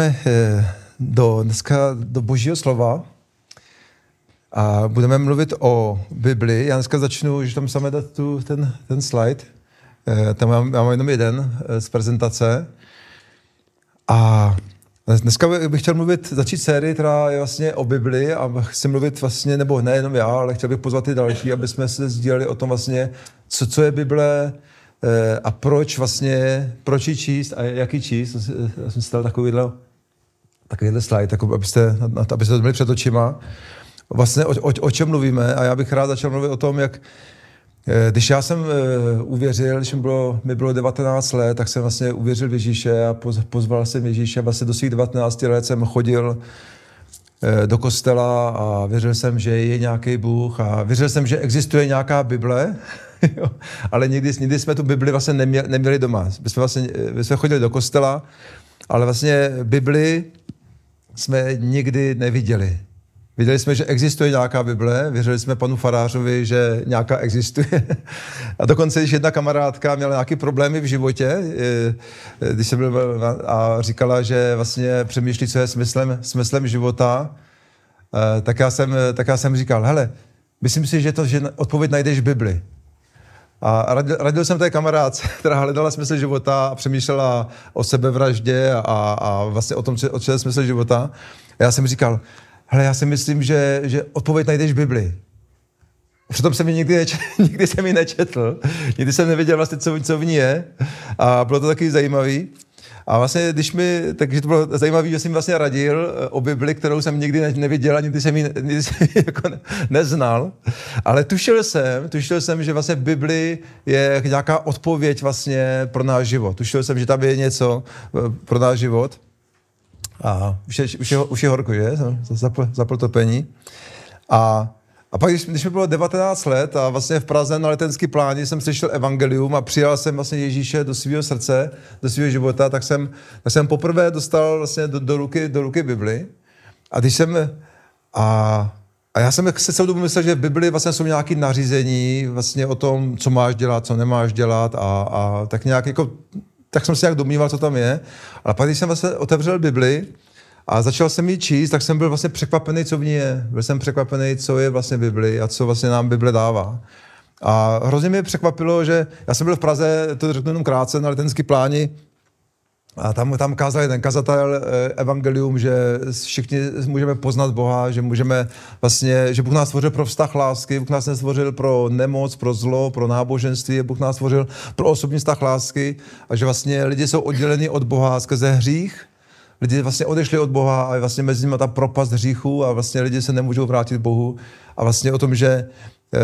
Pojďme eh, do, dneska do božího slova a budeme mluvit o Bibli. Já dneska začnu, že tam samé dát tu, ten, ten slide. Eh, tam mám, já mám jenom jeden eh, z prezentace. A dneska bych chtěl mluvit, začít sérii, která je vlastně o Bibli a chci mluvit vlastně, nebo nejenom já, ale chtěl bych pozvat i další, aby jsme se sdíleli o tom vlastně, co, co je Bible, a proč vlastně, proč ji číst a jak ji číst. Já jsem si dal takovýhle, takovýhle slide, tak abyste, abyste to měli před očima. Vlastně o, o, o čem mluvíme a já bych rád začal mluvit o tom, jak eh, když já jsem eh, uvěřil, když mi bylo, mi bylo 19 let, tak jsem vlastně uvěřil v Ježíše a pozval jsem Ježíše. Vlastně do svých 19 let jsem chodil eh, do kostela a věřil jsem, že je nějaký Bůh a věřil jsem, že existuje nějaká Bible, ale nikdy, nikdy jsme tu Bibli vlastně neměli, neměli doma. My jsme, vlastně, my jsme chodili do kostela, ale vlastně Bibli jsme nikdy neviděli. Viděli jsme, že existuje nějaká Bible, věřili jsme panu Farářovi, že nějaká existuje. A dokonce, když jedna kamarádka měla nějaké problémy v životě, když jsem byl a říkala, že vlastně přemýšlí, co je smyslem, smyslem života, eh, tak já, jsem, tak já jsem říkal, hele, myslím si, že to, že odpověď najdeš v Bibli. A radil, radil jsem té kamarádce, která hledala smysl života a přemýšlela o sebevraždě a, a vlastně o tom, o čem je smysl života. A já jsem říkal, hele, já si myslím, že, že odpověď najdeš v Bibli. Přitom jsem ji nikdy, neč, nikdy jsem ji nečetl, nikdy jsem nevěděl vlastně, co, co v ní je. A bylo to taky zajímavý. A vlastně, když mi, takže to bylo zajímavé, že jsem vlastně radil eh, o Bibli, kterou jsem nikdy neviděl a nikdy jsem ji, nikdy jsem ji jako neznal. Ale tušil jsem, tušil jsem, že vlastně v Bibli je nějaká odpověď vlastně pro náš život. Tušil jsem, že tam je něco eh, pro náš život. A už je, už je, už je horko, že? Zapl, zapl topení. A a pak, když, když mi bylo 19 let a vlastně v Praze na letenský pláni jsem slyšel evangelium a přijal jsem vlastně Ježíše do svého srdce, do svého života, tak jsem, tak jsem poprvé dostal vlastně do, do, ruky, do ruky Bibli. A když jsem, a, a já jsem se celou dobu myslel, že v Bibli vlastně jsou nějaké nařízení vlastně o tom, co máš dělat, co nemáš dělat a, a tak nějak jako, tak jsem si nějak domníval, co tam je. Ale pak, když jsem vlastně otevřel Bibli, a začal jsem ji číst, tak jsem byl vlastně překvapený, co v ní je. Byl jsem překvapený, co je vlastně Bibli a co vlastně nám Bible dává. A hrozně mě překvapilo, že já jsem byl v Praze, to řeknu jenom krátce, na letenský pláni, a tam, tam kázal jeden kazatel eh, evangelium, že všichni můžeme poznat Boha, že můžeme vlastně, že Bůh nás stvořil pro vztah lásky, Bůh nás nestvořil pro nemoc, pro zlo, pro náboženství, Bůh nás stvořil pro osobní vztah lásky a že vlastně lidi jsou odděleni od Boha skrze hřích lidi vlastně odešli od Boha a vlastně mezi nimi ta propast hříchu a vlastně lidi se nemůžou vrátit Bohu. A vlastně o tom, že eh,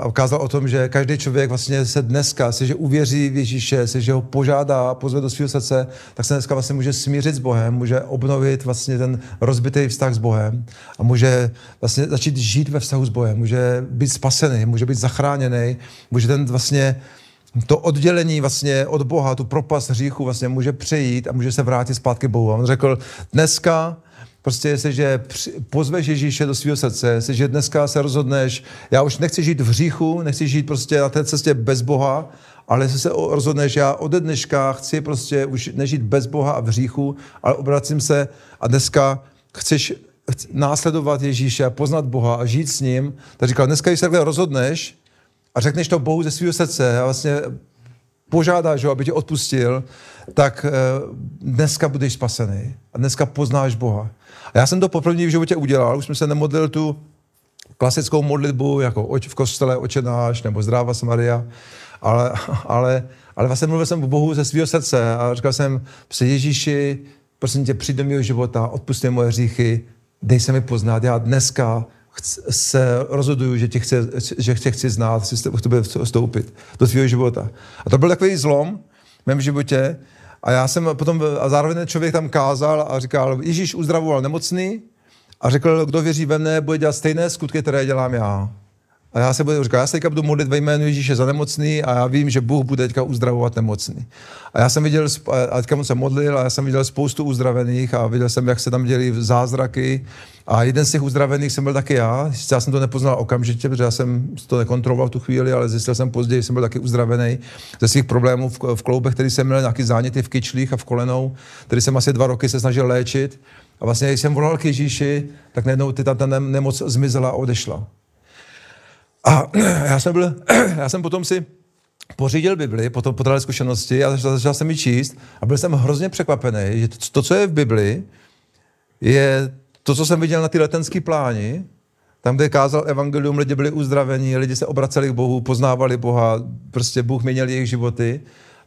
a ukázal o tom, že každý člověk vlastně se dneska, se, že uvěří v Ježíše, se, že ho požádá a pozve do svého srdce, tak se dneska vlastně může smířit s Bohem, může obnovit vlastně ten rozbitý vztah s Bohem a může vlastně začít žít ve vztahu s Bohem, může být spasený, může být zachráněný, může ten vlastně to oddělení vlastně od Boha, tu propast hříchu vlastně může přejít a může se vrátit zpátky Bohu. A on řekl, dneska prostě jestliže pozveš Ježíše do svého srdce, jestliže dneska se rozhodneš, já už nechci žít v hříchu, nechci žít prostě na té cestě bez Boha, ale jestli se rozhodneš, já ode dneška chci prostě už nežít bez Boha a v hříchu, ale obracím se a dneska chceš následovat Ježíše, poznat Boha a žít s ním, tak říkal, dneska, když se takhle rozhodneš, a řekneš to Bohu ze svého srdce a vlastně požádáš ho, aby tě odpustil, tak eh, dneska budeš spasený. A dneska poznáš Boha. A já jsem to poprvé v životě udělal, už jsem se nemodlil tu klasickou modlitbu, jako v kostele očenáš, nebo zdráva Maria, ale, ale, ale vlastně mluvil jsem o Bohu ze svého srdce a říkal jsem, se Ježíši, prosím tě, přijď do mého života, odpusti moje hříchy, dej se mi poznat, já dneska se rozhoduju, že tě, chci, že tě chci znát, chci k tobě vstoupit do svého života. A to byl takový zlom v mém životě. A já jsem potom, a zároveň ten člověk tam kázal a říkal, Ježíš uzdravoval nemocný a řekl, kdo věří ve mne, bude dělat stejné skutky, které dělám já. A já se budu říkat, já se teďka budu modlit ve jménu Ježíše za nemocný a já vím, že Bůh bude teďka uzdravovat nemocný. A já jsem viděl, a teďka se modlil a já jsem viděl spoustu uzdravených a viděl jsem, jak se tam děli zázraky. A jeden z těch uzdravených jsem byl taky já. Já jsem to nepoznal okamžitě, protože já jsem to nekontroloval v tu chvíli, ale zjistil jsem později, že jsem byl taky uzdravený ze svých problémů v, v kloubech, který jsem měl nějaký záněty v kyčlích a v kolenou, který jsem asi dva roky se snažil léčit. A vlastně, když jsem volal k Ježíši, tak najednou ta, ta nemoc zmizela a odešla. A já jsem, byl, já jsem potom si pořídil Bibli po, to, po zkušenosti a začal, jsem ji číst a byl jsem hrozně překvapený, že to, co je v Bibli, je to, co jsem viděl na ty letenské pláni, tam, kde kázal evangelium, lidi byli uzdraveni, lidi se obraceli k Bohu, poznávali Boha, prostě Bůh měnil jejich životy.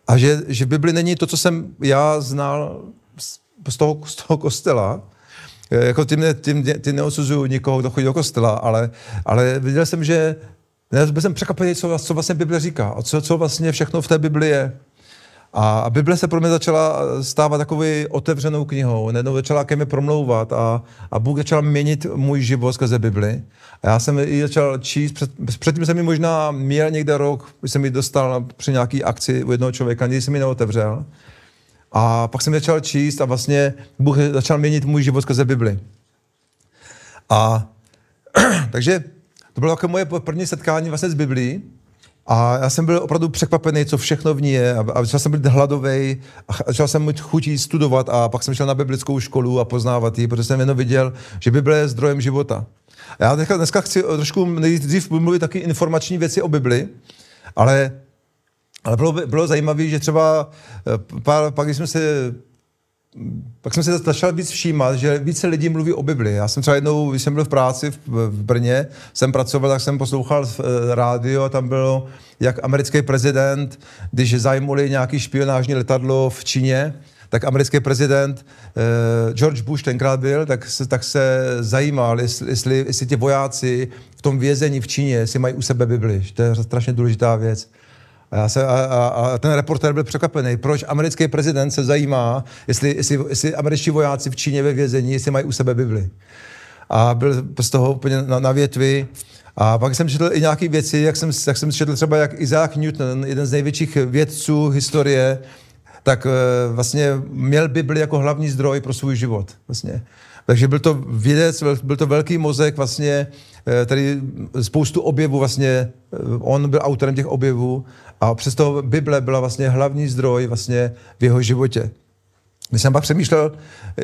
A že, že v Bibli není to, co jsem já znal z, toho, z toho kostela, jako tím, tím, tím neosuzuju nikoho, kdo chodí do kostela, ale, ale viděl jsem, že byl jsem překvapený, co, co vlastně Bible říká a co, co vlastně všechno v té Bibli je. A Bible se pro mě začala stávat takovou otevřenou knihou. Najednou začala ke mě promlouvat a, a Bůh začal měnit můj život skrze Bibli. A já jsem ji začal číst. Před, předtím jsem mi možná měl někde rok, když jsem ji dostal při nějaký akci u jednoho člověka, nikdy jsem ji neotevřel. A pak jsem začal číst a vlastně Bůh začal měnit můj život skrze Bibli. A takže to bylo jako moje první setkání vlastně s Biblí. A já jsem byl opravdu překvapený, co všechno v ní je. A začal jsem být hladový, a začal jsem mít chutí studovat a pak jsem šel na biblickou školu a poznávat ji, protože jsem jenom viděl, že Bible je zdrojem života. Já dneska, dneska chci trošku nejdřív mluvit taky informační věci o Bibli, ale ale bylo, bylo zajímavé, že třeba eh, pár, pak, když jsme se pak jsem se začal víc všímat, že více lidí mluví o Bibli. Já jsem třeba jednou, když jsem byl v práci v, v Brně, jsem pracoval, tak jsem poslouchal v, e, rádio a tam bylo, jak americký prezident, když zajmuli nějaký špionážní letadlo v Číně, tak americký prezident eh, George Bush tenkrát byl, tak se, tak se zajímal, jestli, jestli, jestli ti vojáci v tom vězení v Číně, jestli mají u sebe Bibli. To je strašně důležitá věc. A, já se, a, a, a ten reporter byl překvapený, proč americký prezident se zajímá, jestli, jestli, jestli američtí vojáci v Číně ve vězení, jestli mají u sebe Bibli. A byl z toho úplně na, na větvi. A pak jsem četl i nějaké věci, jak jsem, jak jsem četl třeba, jak Isaac Newton, jeden z největších vědců historie, tak uh, vlastně měl Bibli jako hlavní zdroj pro svůj život. Vlastně. Takže byl to vědec, byl to velký mozek, vlastně, eh, tady spoustu objevů, vlastně, eh, on byl autorem těch objevů a přesto Bible byla vlastně hlavní zdroj vlastně v jeho životě. Když jsem pak přemýšlel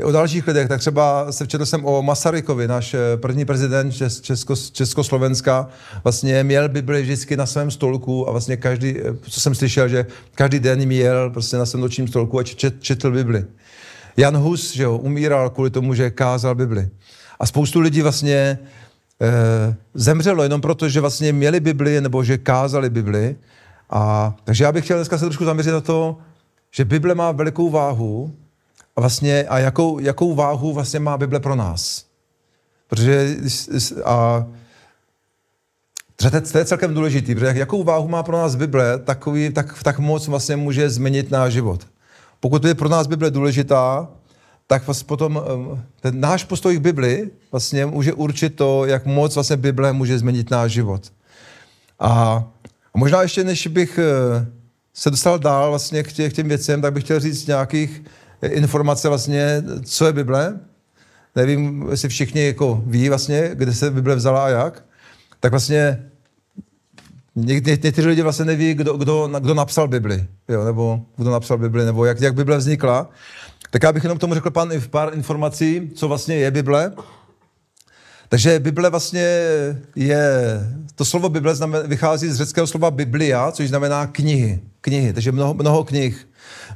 o dalších lidech, tak třeba se včetl jsem o Masarykovi, náš eh, první prezident Česko, Československa, vlastně měl Bibli vždycky na svém stolku a vlastně každý, co jsem slyšel, že každý den měl prostě na svém nočním stolku a čet, četl Bibli. Jan Hus, že jo, umíral kvůli tomu, že kázal Bibli. A spoustu lidí vlastně zemřelo jenom proto, že vlastně měli Bibli nebo že kázali Bibli. A, takže já bych chtěl dneska se trošku zaměřit na to, že Bible má velikou váhu a vlastně a jakou, jakou váhu vlastně má Bible pro nás. Protože a, to je celkem důležitý, protože jakou váhu má pro nás Bible, takový, tak, tak moc vlastně může změnit náš život. Pokud je pro nás Bible důležitá, tak vlastně potom ten náš postoj k Bibli vlastně může určit to, jak moc vlastně Bible může změnit náš život. A možná ještě, než bych eh, se dostal dál vlastně k, tě, k těm věcem, tak bych chtěl říct nějakých eh, informací vlastně, co je Bible. Nevím, jestli všichni jako ví vlastně, kde se Bible vzala a jak. Tak vlastně Ně, někteří lidi vlastně neví, kdo, kdo, kdo napsal Bibli, jo, nebo kdo napsal Bibli, nebo jak, jak Bible vznikla. Tak já bych jenom k tomu řekl pán, pár informací, co vlastně je Bible. Takže Bible vlastně je, to slovo Bible znamen, vychází z řeckého slova Biblia, což znamená knihy. Knihy, takže mnoho, mnoho knih.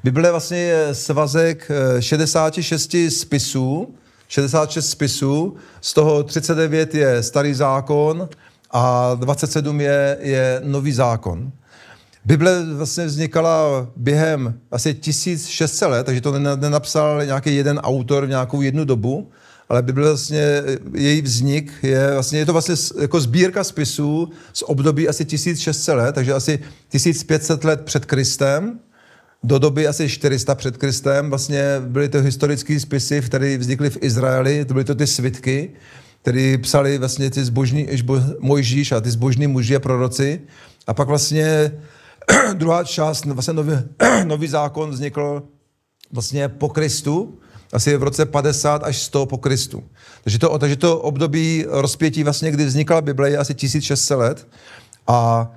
Bible vlastně je svazek 66 eh, spisů, 66 spisů, z toho 39 je starý zákon, a 27 je, je nový zákon. Bible vlastně vznikala během asi 1600 let, takže to nenapsal nějaký jeden autor v nějakou jednu dobu, ale Bible vlastně, její vznik je vlastně, je to vlastně jako sbírka spisů z období asi 1600 let, takže asi 1500 let před Kristem, do doby asi 400 před Kristem vlastně byly to historické spisy, které vznikly v Izraeli, to byly to ty svitky, který psali vlastně ty zbožní, Mojžíš a ty zbožní muži a proroci. A pak vlastně druhá část, vlastně nový, nový zákon vznikl vlastně po Kristu, asi v roce 50 až 100 po Kristu. Takže to, takže to období rozpětí, vlastně, kdy vznikla Bible, je asi 1600 let. A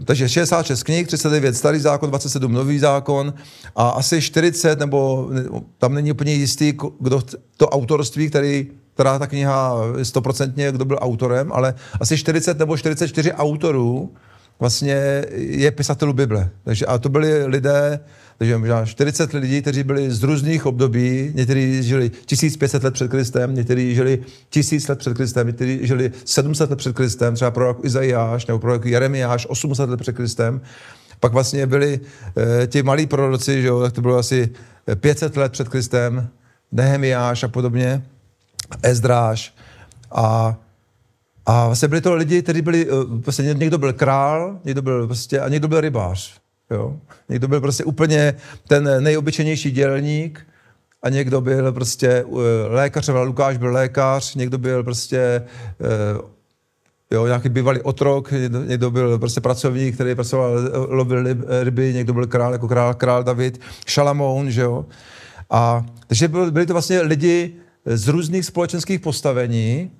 e, takže 66 knih, 39 starý zákon, 27 nový zákon a asi 40, nebo tam není úplně jistý, kdo to autorství, který, která ta kniha stoprocentně, kdo byl autorem, ale asi 40 nebo 44 autorů vlastně je pisatelů Bible. Takže, a to byli lidé, takže možná 40 lidí, kteří byli z různých období, někteří žili 1500 let před Kristem, někteří žili 1000 let před Kristem, někteří žili 700 let před Kristem, třeba prorok Izajáš nebo prorok Jeremiáš 800 let před Kristem. Pak vlastně byli e, ti malí proroci, že jo, tak to bylo asi 500 let před Kristem, Nehemiáš a podobně, Ezdráš a a vlastně byli to lidi, kteří byli, vlastně někdo byl král, někdo byl prostě, a někdo byl rybář. Jo? Někdo byl prostě úplně ten nejobyčejnější dělník a někdo byl prostě uh, lékař, Lukáš byl lékař, někdo byl prostě uh, jo, nějaký bývalý otrok, někdo, někdo byl prostě pracovník, který pracoval, lovil ryby, někdo byl král, jako král, král David, Šalamoun, že jo. A, takže byli to vlastně lidi z různých společenských postavení,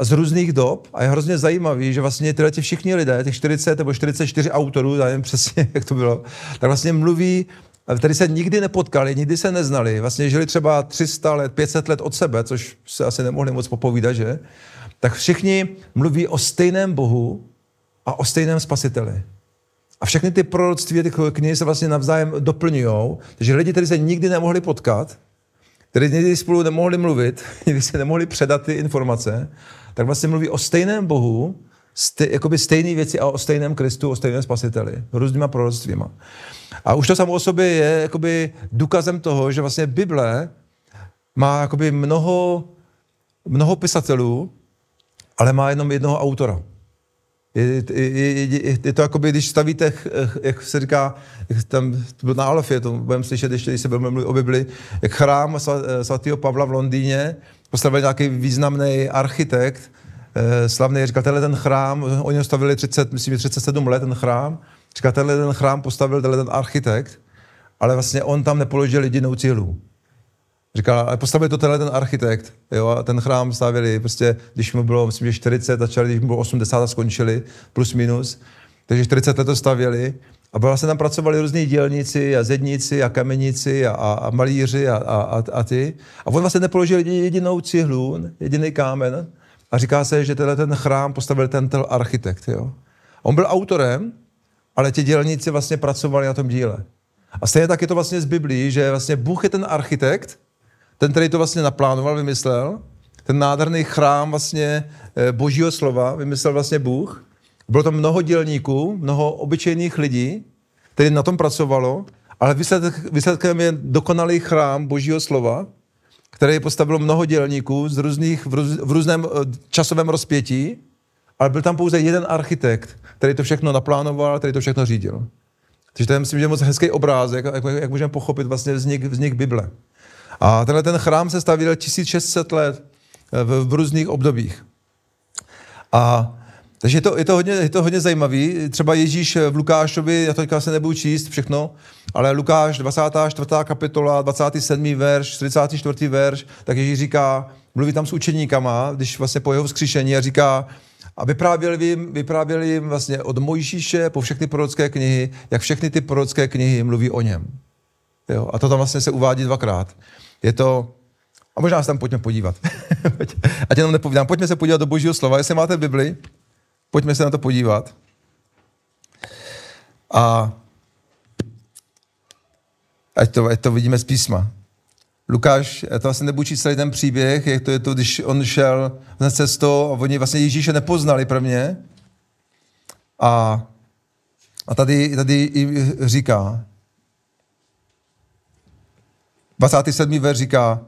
z různých dob a je hrozně zajímavý, že vlastně tyhle ti všichni lidé, těch 40 nebo 44 autorů, já nevím přesně, jak to bylo, tak vlastně mluví, tady se nikdy nepotkali, nikdy se neznali, vlastně žili třeba 300 let, 500 let od sebe, což se asi nemohli moc popovídat, že? Tak všichni mluví o stejném Bohu a o stejném spasiteli. A všechny ty proroctví, ty knihy se vlastně navzájem doplňují, takže lidi, kteří se nikdy nemohli potkat, kteří nikdy spolu nemohli mluvit, nikdy se nemohli předat ty informace, tak vlastně mluví o stejném Bohu, stej, jakoby stejné věci a o stejném Kristu, o stejném spasiteli, různýma proroctvíma. A už to samo o sobě je jakoby důkazem toho, že vlastně Bible má jakoby mnoho, mnoho pisatelů, ale má jenom jednoho autora. Je, je, je, je to jako by, když stavíte, jak se říká, jak tam to bylo na Alfě, to budeme slyšet ještě, když se budeme mluvit o Bibli, jak chrám svatého Pavla v Londýně postavil nějaký významný architekt, eh, slavný, říkal, tenhle ten chrám, oni ho stavili 30, myslím, 37 let, ten chrám, říkal, tenhle ten chrám postavil tenhle ten architekt, ale vlastně on tam nepoložil jedinou cílu. Říkal, ale postavil to tenhle ten architekt, jo, a ten chrám stavili, prostě, když mu bylo, myslím, že 40, začali, když mu bylo 80 a skončili, plus minus, takže 40 let to stavěli a vlastně tam pracovali různí dělníci a zedníci a kamenici a, a, a malíři a, a, a, ty. A on vlastně nepoložil jedinou cihlu, jediný kámen. A říká se, že tenhle ten chrám postavil ten architekt. Jo. On byl autorem, ale ti dělníci vlastně pracovali na tom díle. A stejně tak je to vlastně z Biblii, že vlastně Bůh je ten architekt, ten, který to vlastně naplánoval, vymyslel, ten nádherný chrám vlastně eh, božího slova vymyslel vlastně Bůh. Bylo tam mnoho dělníků, mnoho obyčejných lidí, kteří na tom pracovalo, ale výsledek, výsledkem je dokonalý chrám Božího slova, který postavilo mnoho dělníků z různých, v, růz, v různém eh, časovém rozpětí, ale byl tam pouze jeden architekt, který to všechno naplánoval, který to všechno řídil. Takže to je, myslím, že je moc hezký obrázek, jak, jak můžeme pochopit vlastně vznik, vznik Bible. A tenhle ten chrám se stavěl 1600 let eh, v, v různých obdobích. A takže je to, je to, hodně, je to hodně zajímavý. Třeba Ježíš v Lukášovi, já to teďka se nebudu číst všechno, ale Lukáš 24. kapitola, 27. verš, 44. verš, tak Ježíš říká, mluví tam s učeníkama, když vlastně po jeho vzkříšení a říká, a vyprávěl jim, vyprávěl jim vlastně od Mojžíše po všechny prorocké knihy, jak všechny ty prorocké knihy mluví o něm. Jo? A to tam vlastně se uvádí dvakrát. Je to, a možná se tam pojďme podívat. Ať jenom nepovídám, pojďme se podívat do božího slova. Jestli máte Bibli, Pojďme se na to podívat. A ať to, ať to vidíme z písma. Lukáš, to vlastně nebudu číst celý ten příběh, jak to je to, když on šel na cestu a oni vlastně Ježíše nepoznali prvně. A, a tady, tady říká, 27. ver říká,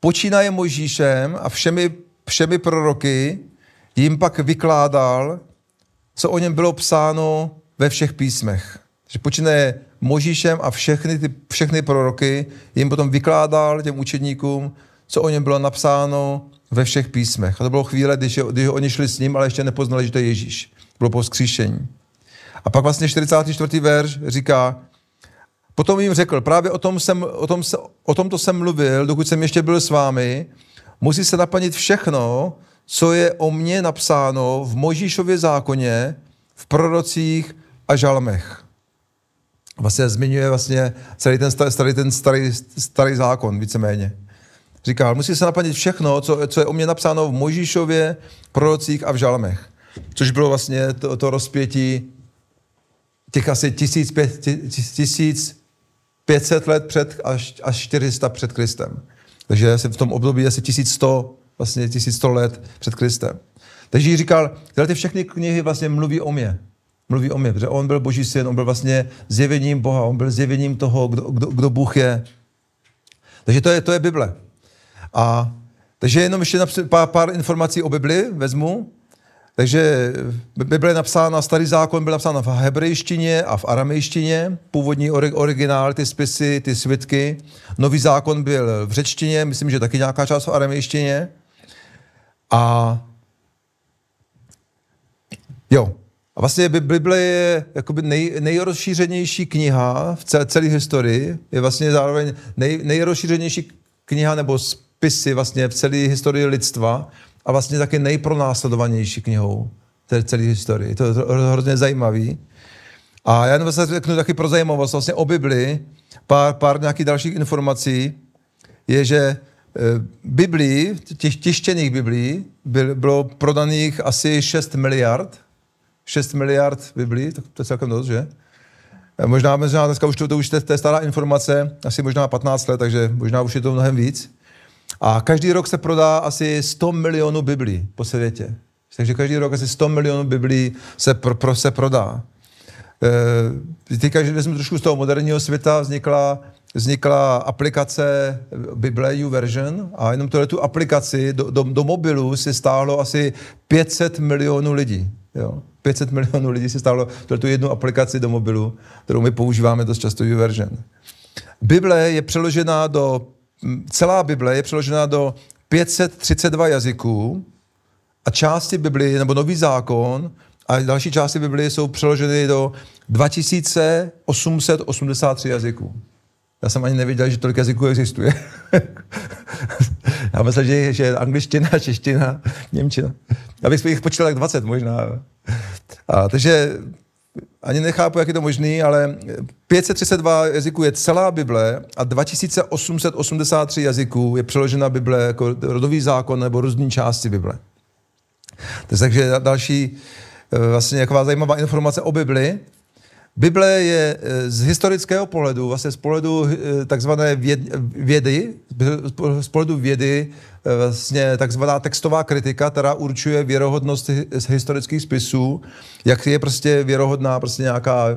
počínaje Mojžíšem a všemi, všemi proroky jim pak vykládal, co o něm bylo psáno ve všech písmech. Že počínaje Možíšem a všechny, ty, všechny proroky jim potom vykládal těm učedníkům, co o něm bylo napsáno ve všech písmech. A to bylo chvíle, když, když oni šli s ním, ale ještě nepoznali, že to je Ježíš. Bylo po vzkříšení. A pak vlastně 44. verš říká, potom jim řekl, právě o, tom jsem, o, tom se, o tomto jsem mluvil, dokud jsem ještě byl s vámi, musí se naplnit všechno, co je o mně napsáno v Možíšově zákoně, v prorocích a žalmech. Vlastně zmiňuje vlastně celý ten starý, ten starý, starý zákon, víceméně. Říkal, musí se naplnit všechno, co, co je o mě napsáno v Možíšově, prorocích a v žalmech. Což bylo vlastně to, to rozpětí těch asi 1500 let před až, až 400 před Kristem. Takže asi v tom období asi 1100, vlastně 1100 let před Kristem. Takže jí říkal, tyhle ty všechny knihy vlastně mluví o mě. Mluví o mě, protože on byl boží syn, on byl vlastně zjevením Boha, on byl zjevením toho, kdo, kdo, kdo Bůh je. Takže to je, to je Bible. A takže jenom ještě pár, pár informací o Bibli vezmu. Takže Bible napsána, starý zákon byl napsán v hebrejštině a v aramejštině, původní originál, ty spisy, ty svitky. Nový zákon byl v řečtině, myslím, že taky nějaká část v aramejštině. A jo, a vlastně Bible je jakoby nej, nejrozšířenější kniha v celé, celé historii. Je vlastně zároveň nej, nejrozšířenější kniha nebo spisy vlastně v celé historii lidstva a vlastně taky nejpronásledovanější knihou té celé historii. To je hrozně zajímavý. A já jenom se řeknu taky pro zajímavost vlastně o Bibli, pár, pár nějakých dalších informací, je, že e, Biblí, těch tištěných Biblí, bylo prodaných asi 6 miliard. 6 miliard Biblí, tak to je celkem dost, že? E, možná, možná dneska už to, to už je stará informace, asi možná 15 let, takže možná už je to mnohem víc. A každý rok se prodá asi 100 milionů Biblí po světě. Takže každý rok asi 100 milionů Biblí se, pro, pro, se prodá. E, teďka, že jsme trošku z toho moderního světa, vznikla, vznikla aplikace Bible version a jenom tohle tu aplikaci do, do, do mobilu si stálo asi 500 milionů lidí. Jo. 500 milionů lidí si stálo tu jednu aplikaci do mobilu, kterou my používáme dost často version. Bible je přeložena do celá Bible je přeložena do 532 jazyků a části Biblie, nebo Nový zákon a další části Biblie jsou přeloženy do 2883 jazyků. Já jsem ani nevěděl, že tolik jazyků existuje. Já myslím, že, že angličtina, čeština, němčina. Já bych jich počítal tak 20 možná. A, takže ani nechápu, jak je to možný, ale 532 jazyků je celá Bible a 2883 jazyků je přeložena Bible jako rodový zákon nebo různé části Bible. Takže další eh, vlastně taková zajímavá informace o Bibli. Bible je eh, z historického pohledu, vlastně z pohledu eh, takzvané vědy, z pohledu vědy vlastně takzvaná textová kritika, která určuje věrohodnost z historických spisů, jak je prostě věrohodná prostě nějaká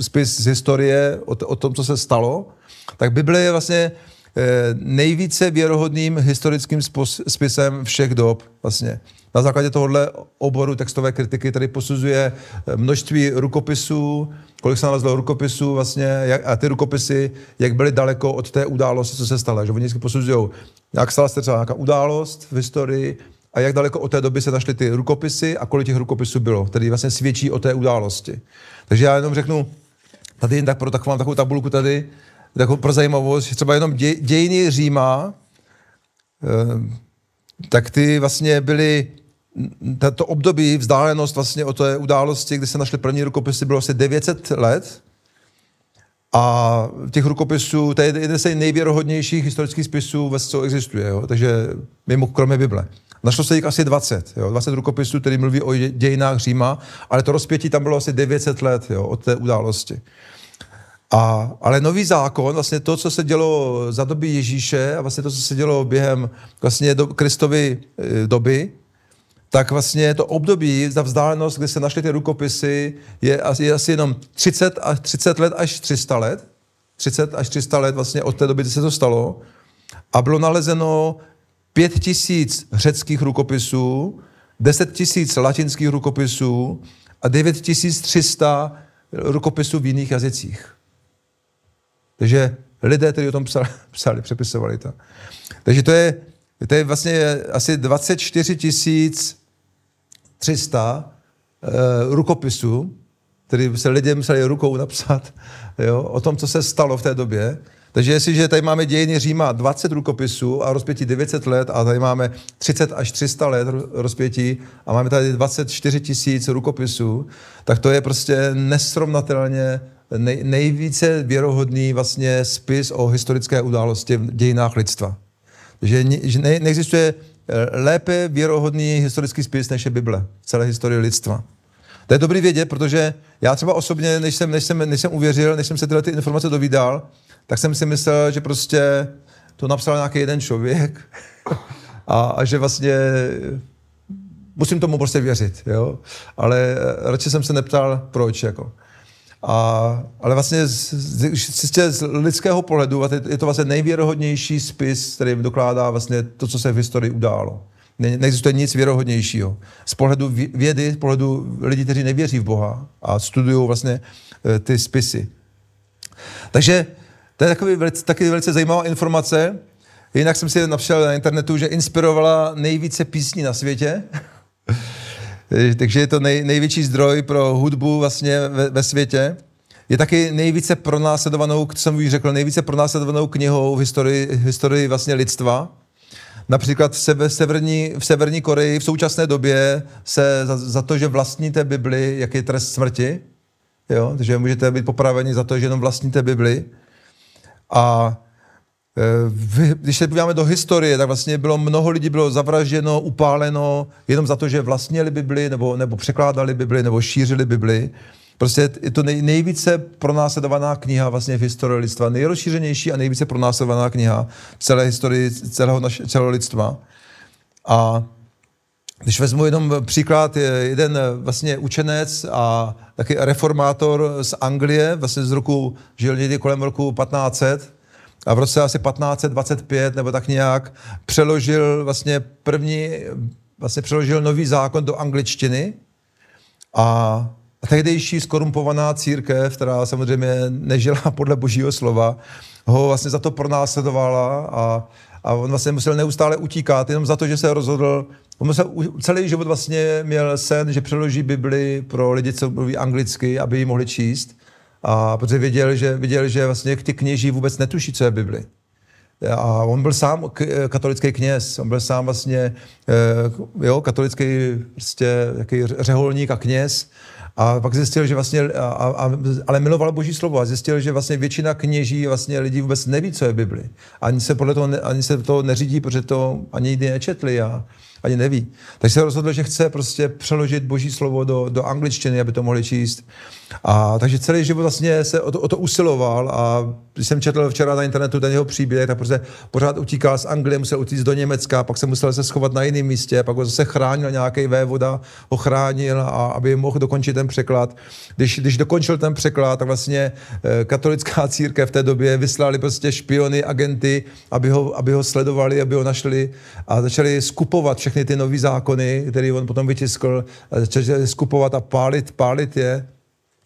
spis z historie o, o tom, co se stalo, tak Bible je vlastně eh, nejvíce věrohodným historickým spisem všech dob vlastně. Na základě tohohle oboru textové kritiky tady posuzuje eh, množství rukopisů, kolik se nalezlo rukopisů vlastně, jak, a ty rukopisy, jak byly daleko od té události, co se stalo. Že oni vždycky posuzují, jak stala se třeba nějaká událost v historii a jak daleko od té doby se našly ty rukopisy a kolik těch rukopisů bylo, který vlastně svědčí o té události. Takže já jenom řeknu, tady jen tak pro takovou, takovou tabulku tady, takovou pro zajímavost, třeba jenom děj, dějiny Říma, eh, tak ty vlastně byly to období, vzdálenost vlastně o té události, kdy se našly první rukopisy, bylo asi 900 let. A těch rukopisů, to je jeden z nejvěrohodnějších historických spisů, co existuje, jo? takže mimo kromě Bible. Našlo se jich asi 20, jo? 20 rukopisů, který mluví o dějinách Říma, ale to rozpětí tam bylo asi 900 let jo? od té události. A, ale nový zákon, vlastně to, co se dělo za doby Ježíše a vlastně to, co se dělo během vlastně do Kristovy e, doby, tak vlastně to období, za vzdálenost, kdy se našly ty rukopisy, je, je asi jenom 30, až 30 let až 300 let. 30 až 300 let vlastně od té doby, kdy se to stalo. A bylo nalezeno 5 tisíc řeckých rukopisů, 10 tisíc latinských rukopisů a 9300 rukopisů v jiných jazycích. Takže lidé, kteří o tom psali, psali přepisovali to. Takže to je To je vlastně asi 24 300 uh, rukopisů, který se lidé museli rukou napsat jo, o tom, co se stalo v té době. Takže jestliže tady máme dějiny Říma 20 rukopisů a rozpětí 900 let a tady máme 30 až 300 let rozpětí a máme tady 24 tisíc rukopisů, tak to je prostě nesrovnatelně nej, nejvíce věrohodný vlastně spis o historické události v dějinách lidstva. Že, že ne, neexistuje eh, lépe věrohodný historický spis, než je Bible celé historii lidstva. To je dobrý vědět, protože já třeba osobně, než jsem, než jsem, než jsem uvěřil, než jsem se tyhle ty informace dovídal, tak jsem si myslel, že prostě to napsal nějaký jeden člověk a, a že vlastně musím tomu prostě věřit, jo. Ale eh, radši jsem se neptal, proč, jako. A, ale vlastně z, z, z lidského pohledu je to vlastně nejvěrohodnější spis, který dokládá vlastně to, co se v historii událo. Ne, neexistuje nic věrohodnějšího. Z pohledu vědy, z pohledu lidí, kteří nevěří v Boha a studují vlastně e, ty spisy. Takže to je takový velice, taky velice zajímavá informace. Jinak jsem si napsal na internetu, že inspirovala nejvíce písní na světě. Takže je to nej, největší zdroj pro hudbu vlastně ve, ve světě. Je taky nejvíce pronásledovanou, co jsem už řekl, nejvíce pronásledovanou knihou v historii, historii vlastně lidstva. Například v, severní, v Severní Koreji v současné době se za, za to, že vlastníte Bibli, jak je trest smrti, jo? takže můžete být popraveni za to, že jenom vlastníte Bibli. A Eh, když se podíváme do historie, tak vlastně bylo mnoho lidí bylo zavražděno, upáleno jenom za to, že vlastnili Bibli, nebo, nebo překládali Bibli, nebo šířili Bibli. Prostě je to nej, nejvíce pronásledovaná kniha vlastně v historii lidstva, nejrozšířenější a nejvíce pronásledovaná kniha v celé historii celého, naše, celého lidstva. A když vezmu jenom příklad, jeden vlastně učenec a taky reformátor z Anglie, vlastně z roku, žil někdy kolem roku 1500, a v roce asi 1525 nebo tak nějak přeložil vlastně první, vlastně přeložil nový zákon do angličtiny a tehdejší skorumpovaná církev, která samozřejmě nežila podle božího slova, ho vlastně za to pronásledovala a, a on vlastně musel neustále utíkat jenom za to, že se rozhodl, on musel, celý život vlastně měl sen, že přeloží Bibli pro lidi, co mluví anglicky, aby ji mohli číst. A protože viděl, že, viděl, že vlastně ty kněží vůbec netuší, co je Bibli. A on byl sám katolický kněz, on byl sám vlastně eh, jo, katolický prostě jaký řeholník a kněz. A pak zjistil, že vlastně, a, a, ale miloval Boží slovo a zjistil, že vlastně většina kněží vlastně lidí vůbec neví, co je Bibli. Ani se podle toho, ani se to neřídí, protože to ani nikdy nečetli a ani neví. Takže se rozhodl, že chce prostě přeložit Boží slovo do, do angličtiny, aby to mohli číst. A takže celý život vlastně se o to, o to usiloval a když jsem četl včera na internetu ten jeho příběh, tak prostě pořád utíkal z Anglie, musel utíct do Německa, pak se musel se schovat na jiném místě, pak ho zase chránil nějaký vévoda, ho chránil, a aby mohl dokončit ten překlad. Když, když dokončil ten překlad, tak vlastně eh, katolická církev v té době vyslali prostě špiony, agenty, aby ho, aby ho sledovali, aby ho našli a začali skupovat všechny ty nové zákony, které on potom vytiskl, začali skupovat a pálit, pálit je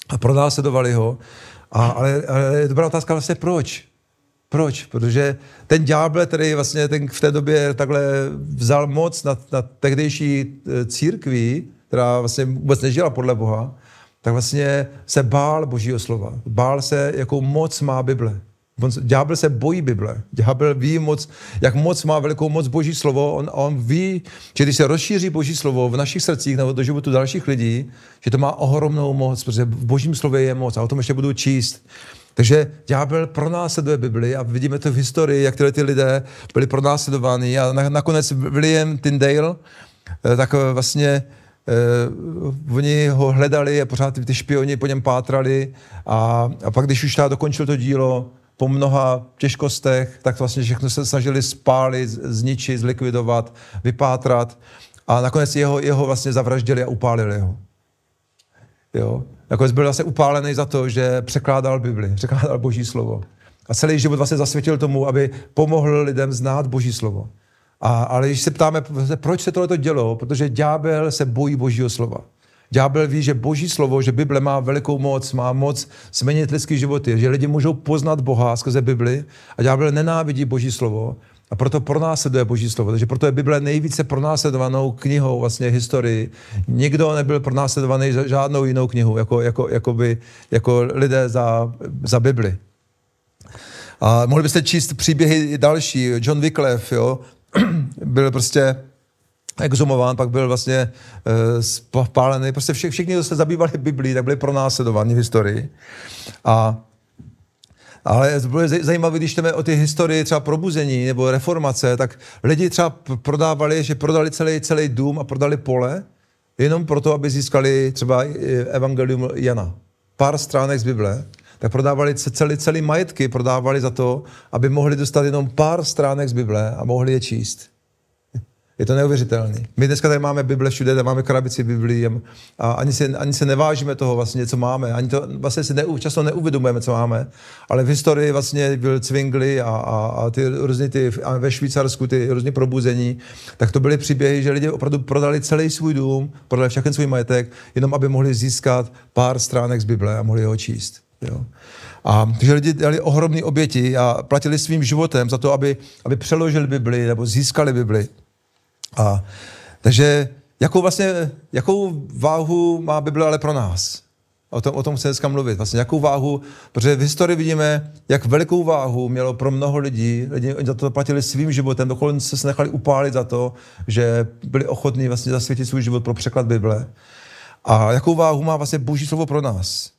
a pronásledovali ho. A, ale, ale je dobrá otázka vlastně proč? Proč? Protože ten ďábel, který vlastně ten v té době takhle vzal moc nad, nad tehdejší e, církví, která vlastně vůbec nežila podle Boha, tak vlastně se bál Božího slova. Bál se, jakou moc má Bible. Ďábel se bojí Bible. Ďábel ví moc, jak moc má velikou moc Boží slovo. On, on ví, že když se rozšíří Boží slovo v našich srdcích nebo do životu dalších lidí, že to má ohromnou moc, protože v Božím slově je moc a o tom ještě budu číst. Takže ďábel pronásleduje Bibli a vidíme to v historii, jak tyhle ty lidé byli pronásledováni a nakonec William Tyndale, eh, tak eh, vlastně Uh, oni ho hledali a pořád ty špioni po něm pátrali a, a pak, když už dokončil to dílo, po mnoha těžkostech, tak vlastně všechno se snažili spálit, zničit, zlikvidovat, vypátrat a nakonec jeho, jeho vlastně zavraždili a upálili ho. Jo? Nakonec byl vlastně upálený za to, že překládal Bibli, překládal Boží slovo. A celý život vlastně zasvětil tomu, aby pomohl lidem znát Boží slovo. A, ale když se ptáme, proč se tohle dělo, protože ďábel se bojí Božího slova. Ďábel ví, že boží slovo, že Bible má velikou moc, má moc změnit lidský životy, že lidi můžou poznat Boha skrze Bibli a ďábel nenávidí boží slovo A proto pronásleduje Boží slovo. Takže proto je Bible nejvíce pronásledovanou knihou vlastně historii. Nikdo nebyl pronásledovaný žádnou jinou knihu, jako, jako, jako, by, jako lidé za, za Bibli. A mohli byste číst příběhy další. John Wycliffe, jo, byl prostě exumován, pak byl vlastně uh, spálený. Prostě vše, všichni, kdo se zabývali Biblí, tak byli pronásledováni v historii. A ale bylo zajímavé, když jdeme o ty historii třeba probuzení nebo reformace, tak lidi třeba prodávali, že prodali celý, celý dům a prodali pole, jenom proto, aby získali třeba evangelium Jana. Pár stránek z Bible, tak prodávali celý, celý majetky, prodávali za to, aby mohli dostat jenom pár stránek z Bible a mohli je číst. Je to neuvěřitelné. My dneska tady máme Bible všude, tady máme krabici Biblii a ani se, ani se nevážíme toho vlastně, co máme. Ani to vlastně si ne, často neuvědomujeme, co máme. Ale v historii vlastně byl Cvingli a, a, a ty různý ty, a ve Švýcarsku ty různé probuzení, tak to byly příběhy, že lidi opravdu prodali celý svůj dům, prodali všechny svůj majetek, jenom aby mohli získat pár stránek z Bible a mohli ho číst. Jo. A že lidi dali ohromné oběti a platili svým životem za to, aby, aby přeložili Bibli nebo získali Bibli. A, takže jakou vlastně, jakou váhu má Bible ale pro nás? O tom, o tom chci dneska mluvit. Vlastně jakou váhu, protože v historii vidíme, jak velikou váhu mělo pro mnoho lidí, lidi za to platili svým životem, dokonce se nechali upálit za to, že byli ochotní vlastně zasvětit svůj život pro překlad Bible. A jakou váhu má vlastně Boží slovo pro nás?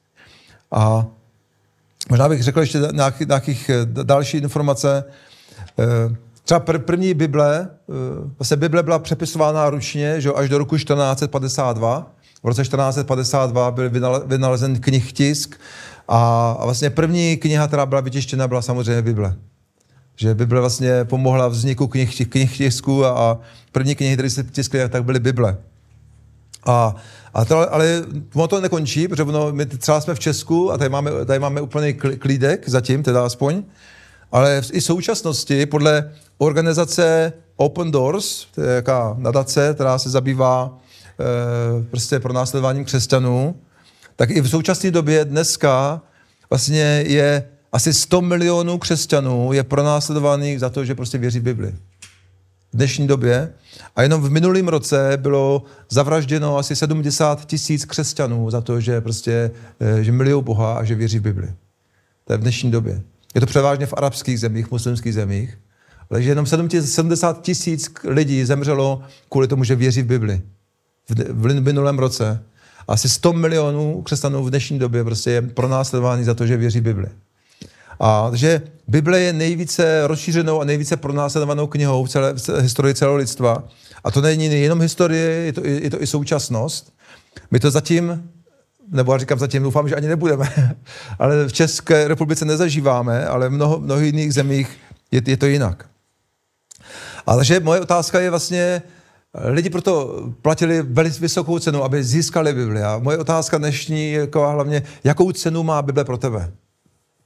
A možná bych řekl ještě nějakých, nějakých další informace. Třeba pr- první Bible, eh, vlastně Bible byla přepisována ručně, že až do roku 1452. V roce 1452 byl vynalezen knih tisk a, a vlastně první kniha, která byla vytištěna, byla samozřejmě Bible. Že Bible vlastně pomohla vzniku knih, knih tisku a, a první knihy, které se tiskly, tak byly Bible. A, a to, ale ono to nekončí, protože ono, my třeba jsme v Česku a tady máme, tady máme úplný klídek zatím, teda aspoň, ale i v současnosti podle organizace Open Doors, to je jaká nadace, která se zabývá e, prostě pronásledováním křesťanů, tak i v současné době dneska vlastně je asi 100 milionů křesťanů je pronásledovaných za to, že prostě věří Bibli. V dnešní době. A jenom v minulém roce bylo zavražděno asi 70 tisíc křesťanů za to, že prostě, eh, že milují Boha a že věří v Bibli. To je v dnešní době. Je to převážně v arabských zemích, muslimských zemích. Ale že jenom 70 tisíc lidí zemřelo kvůli tomu, že věří v Bibli. V minulém roce. Asi 100 milionů křesťanů v dnešní době prostě je pronásledovány za to, že věří Bibli. A že Bible je nejvíce rozšířenou a nejvíce pronásledovanou knihou v celé v historii celého lidstva. A to není jenom historie, je to, je to i současnost. My to zatím nebo já říkám zatím, doufám, že ani nebudeme, ale v České republice nezažíváme, ale v mnoho, mnoho jiných zemích je, je to jinak. Ale že moje otázka je vlastně, lidi proto platili velice vysokou cenu, aby získali Bibli. A moje otázka dnešní je jako hlavně, jakou cenu má Bible pro tebe?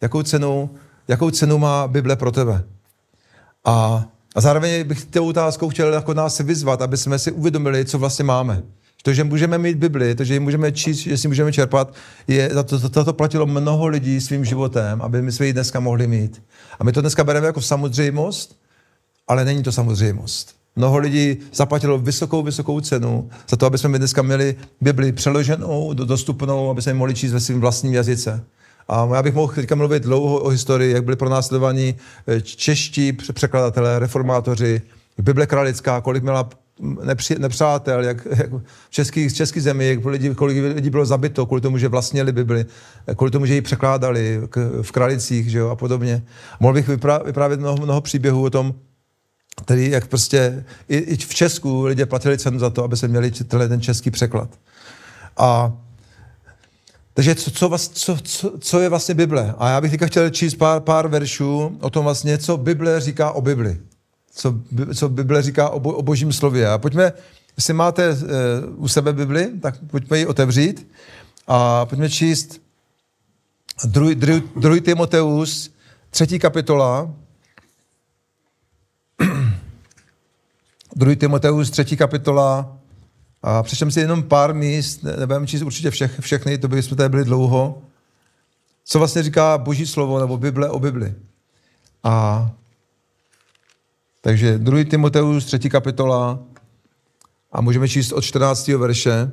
Jakou cenu, jakou cenu má Bible pro tebe? A, a zároveň bych tou otázkou chtěl jako nás vyzvat, aby jsme si uvědomili, co vlastně máme. To, že můžeme mít Bibli, to, že ji můžeme číst, že si můžeme čerpat, je, za to, to, to, platilo mnoho lidí svým životem, aby my jsme ji dneska mohli mít. A my to dneska bereme jako samozřejmost, ale není to samozřejmost. Mnoho lidí zaplatilo vysokou, vysokou cenu za to, aby jsme my dneska měli Bibli přeloženou, dostupnou, aby jsme ji mohli číst ve svém vlastním jazyce. A já bych mohl teďka mluvit dlouho o historii, jak byli pronásledovaní eh, čeští překladatelé, reformátoři, Bible kralická, kolik měla nepři, nepřátel, jak, jak v český, český zemi, jak lidi, kolik lidí bylo zabito kvůli tomu, že vlastnili Bibli, kvůli tomu, že ji překládali k, v kralicích že jo, a podobně. Mohl bych vyprávět mnoho, mnoho příběhů o tom, tedy jak prostě i, i v Česku lidé platili cenu za to, aby se měli tenhle ten český překlad. A takže co, co, co, co, co je vlastně Bible? A já bych teďka chtěl číst pár, pár veršů o tom vlastně, co Bible říká o Bibli co, co Bible říká o, bo, o božím slově. A pojďme, jestli máte uh, u sebe Bibli, tak pojďme ji otevřít a pojďme číst druhý, Timoteus, třetí kapitola, druhý Timoteus, třetí kapitola, a přečtem si jenom pár míst, nebudeme číst určitě všech, všechny, to by tady byli dlouho. Co vlastně říká Boží slovo nebo Bible o Bibli. A Takže 2. Timoteus, 3. kapitola a můžeme číst od 14. verše.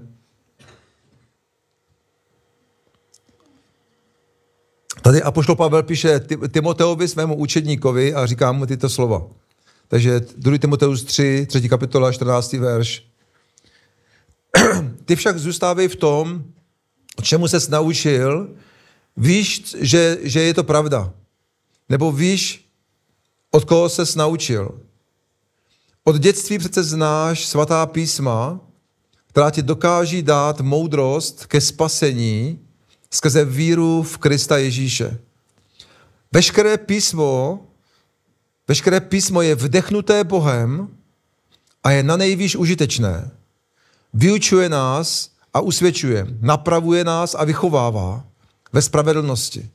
Tady Apoštol Pavel píše Timoteovi, svému učedníkovi a říká mu tyto slova. Takže 2. Timoteus 3, 3. kapitola, 14. verš. Ty však zůstávej v tom, čemu se naučil, víš, že, že je to pravda. Nebo víš, od koho se naučil. Od dětství přece znáš svatá písma, která ti dokáží dát moudrost ke spasení skrze víru v Krista Ježíše. Veškeré písmo, veškeré písmo je vdechnuté Bohem a je na nejvýš užitečné. Vyučuje nás a usvědčuje, napravuje nás a vychovává ve spravedlnosti.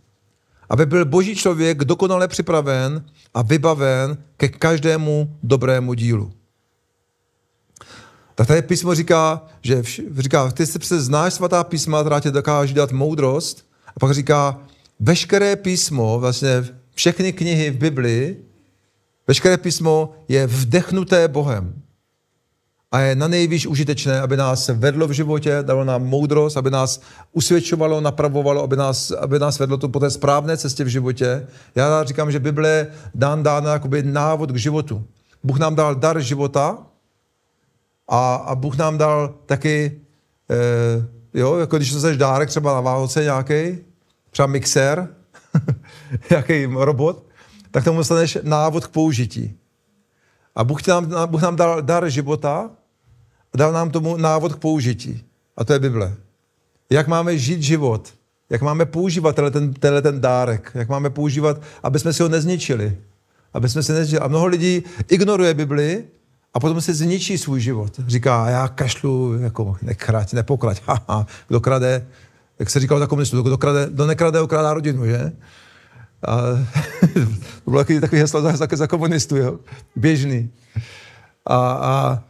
Aby byl boží člověk dokonale připraven a vybaven ke každému dobrému dílu. Tak tady písmo říká, že vš- říká, ty si přece znáš svatá písma, která tě dokáže dát moudrost, a pak říká, veškeré písmo, vlastně všechny knihy v Biblii, veškeré písmo je vdechnuté Bohem a je na nejvíc užitečné, aby nás vedlo v životě, dalo nám moudrost, aby nás usvědčovalo, napravovalo, aby nás, aby nás vedlo to po té správné cestě v životě. Já říkám, že Bible je dán dána jakoby návod k životu. Bůh nám dal dar života a, a Bůh nám dal taky, eh, jo, jako když dostaneš dárek třeba na Vánoce nějaký, třeba mixér, nějaký robot, tak tomu dostaneš návod k použití. A Bůh nám, Bůh nám dal dar života dal nám tomu návod k použití. A to je Bible. Jak máme žít život, jak máme používat tenhle ten, tenhle ten dárek, jak máme používat, aby jsme si ho nezničili. Aby jsme si nezničili. A mnoho lidí ignoruje Bibli a potom si zničí svůj život. Říká, já kašlu, jako nekrať, nepokrať, haha, kdo krade, jak se říkalo takovému kdo, krade, kdo nekrade, okrádá rodinu, že? A, to bylo takový, takový heslo za, za, komunistů, jo? běžný. A, a,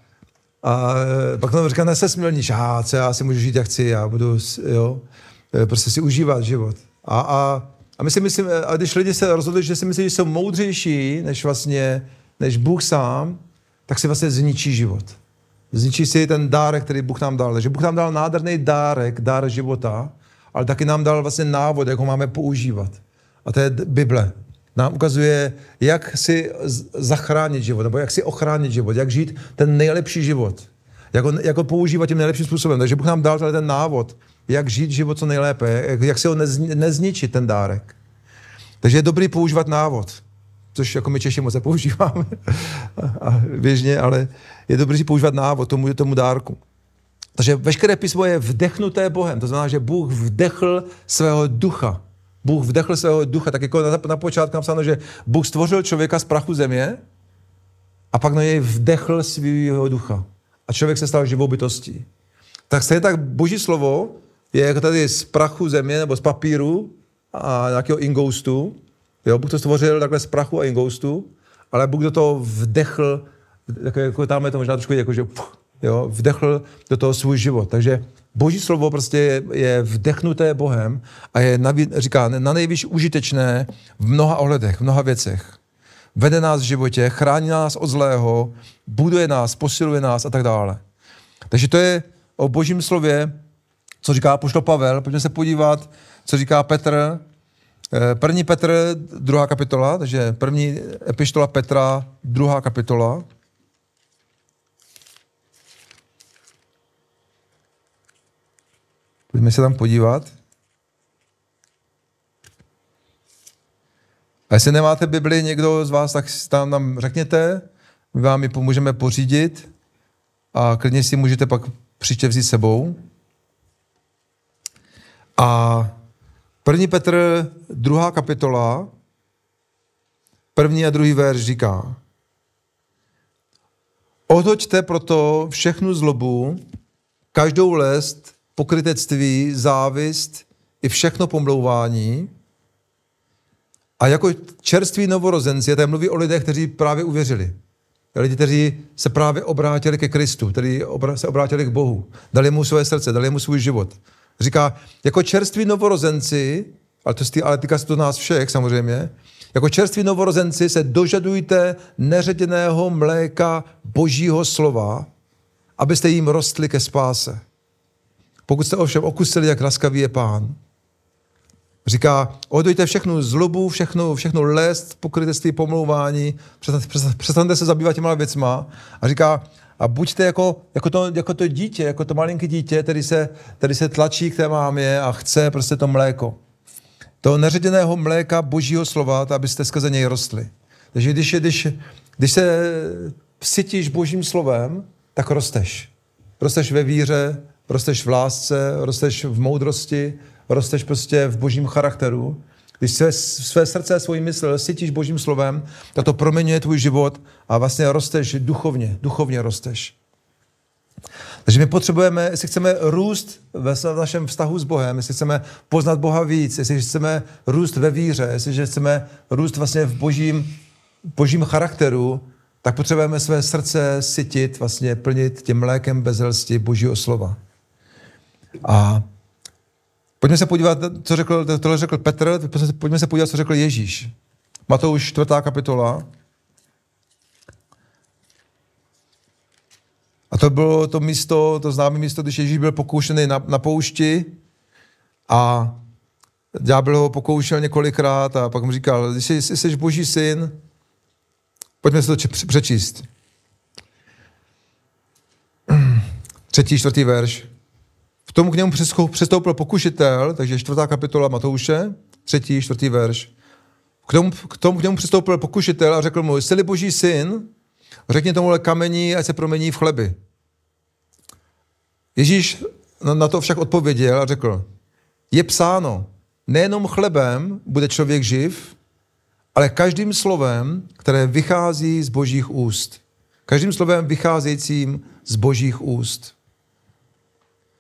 a pak nám říká, nesesmilníš, a co já si můžu žít, jak chci, já budu, jo, prostě si užívat život. A, a, a my si myslím, a když lidi se rozhodli, že si myslí, že jsou moudřejší než vlastně, než Bůh sám, tak si vlastně zničí život. Zničí si ten dárek, který Bůh nám dal. Takže Bůh nám dal nádherný dárek, dár života, ale taky nám dal vlastně návod, jak ho máme používat. A to je Bible. Nám ukazuje, jak si zachránit život, nebo jak si ochránit život, jak žít ten nejlepší život. Jak ho, jak ho používat tím nejlepším způsobem. Takže Bůh nám dal ten návod, jak žít život co nejlépe, jak, jak si ho nezni, nezničit, ten dárek. Takže je dobrý používat návod, což jako my Češi moc nepoužíváme a běžně, ale je dobrý si používat návod tomu, tomu dárku. Takže veškeré písmo je vdechnuté Bohem. To znamená, že Bůh vdechl svého ducha Bůh vdechl svého ducha, tak jako na, na počátku napsáno, že Bůh stvořil člověka z prachu země a pak na něj vdechl svého ducha. A člověk se stal živou bytostí. Tak stejně tak boží slovo je jako tady z prachu země nebo z papíru a nějakého ingoustu. Jo, Bůh to stvořil takhle z prachu a ingoustu, ale Bůh do toho vdechl, jako, jako tam je to možná trošku jako, že puh, jo, vdechl do toho svůj život. Takže Boží slovo prostě je, je vdechnuté Bohem a je, na, říká, na nejvíc užitečné v mnoha ohledech, v mnoha věcech. Vede nás v životě, chrání nás od zlého, buduje nás, posiluje nás a tak dále. Takže to je o božím slově, co říká poštol Pavel. Pojďme se podívat, co říká Petr. Eh, první Petr, druhá kapitola, takže první epištola Petra, druhá kapitola. Pojďme se tam podívat. A jestli nemáte Bibli někdo z vás, tak tam nám řekněte, my vám ji pomůžeme pořídit a klidně si můžete pak příště vzít sebou. A první Petr, druhá kapitola, první a druhý verš říká, Odhoďte proto všechnu zlobu, každou lest, pokrytectví, závist i všechno pomlouvání. A jako čerství novorozenci, tady mluví o lidech, kteří právě uvěřili. Lidi, kteří se právě obrátili ke Kristu, kteří se obrátili k Bohu, dali mu své srdce, dali mu svůj život. Říká, jako čerství novorozenci, ale to ale týká se to nás všech samozřejmě, Jako čerství novorozenci se dožadujte neředěného mléka božího slova, abyste jim rostli ke spáse. Pokud jste ovšem okusili, jak laskavý je pán, Říká, odejte všechnu zlobu, všechno, všechno lest, pokrytectví, pomlouvání, přestaňte se zabývat těma věcma. A říká, a buďte jako, jako, to, jako to dítě, jako to malinké dítě, který se, který se tlačí k té mámě a chce prostě to mléko. To neředěného mléka božího slova, abyste skrze něj rostli. Takže když, když, když se sytíš božím slovem, tak rosteš. Rosteš ve víře, rosteš v lásce, rosteš v moudrosti, rosteš prostě v božím charakteru, když své, své srdce a svůj mysl sytíš božím slovem, tak to proměňuje tvůj život a vlastně rosteš duchovně, duchovně rosteš. Takže my potřebujeme, jestli chceme růst ve našem vztahu s Bohem, jestli chceme poznat Boha víc, jestli chceme růst ve víře, jestli chceme růst vlastně v božím, božím charakteru, tak potřebujeme své srdce sytit, vlastně plnit tím mlékem bezelsti božího slova. A Pojďme se podívat, co řekl, tohle řekl Petr, pojďme se podívat, co řekl Ježíš. Matouš, čtvrtá kapitola. A to bylo to místo, to známé místo, když Ježíš byl pokoušený na, na poušti a ďábel ho pokoušel několikrát a pak mu říkal, když jsi, jsi boží syn, pojďme se to přečíst. Třetí, čtvrtý verš. K tomu k němu přestoupil pokušitel, takže čtvrtá kapitola Matouše, třetí, čtvrtý verš. K tomu, k tomu k němu přistoupil pokušitel a řekl mu, jsi boží syn, řekni tomuhle kamení, ať se promění v chleby. Ježíš na to však odpověděl a řekl, je psáno, nejenom chlebem bude člověk živ, ale každým slovem, které vychází z božích úst. Každým slovem vycházejícím z božích úst.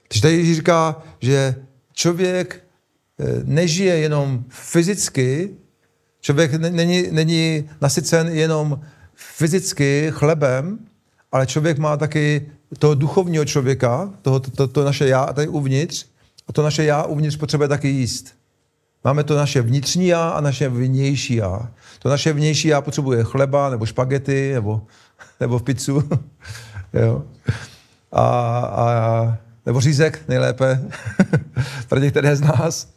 Takže tady říká, že člověk eh, nežije jenom fyzicky, člověk není, není nasycen jenom fyzicky chlebem, ale člověk má taky toho duchovního člověka, toho, to, to, to naše já tady uvnitř, a to naše já uvnitř potřebuje taky jíst. Máme to naše vnitřní já a naše vnější já. To naše vnější já potřebuje chleba, nebo špagety, nebo, nebo pizzu. jo. A, a nebo řízek nejlépe pro některé z nás.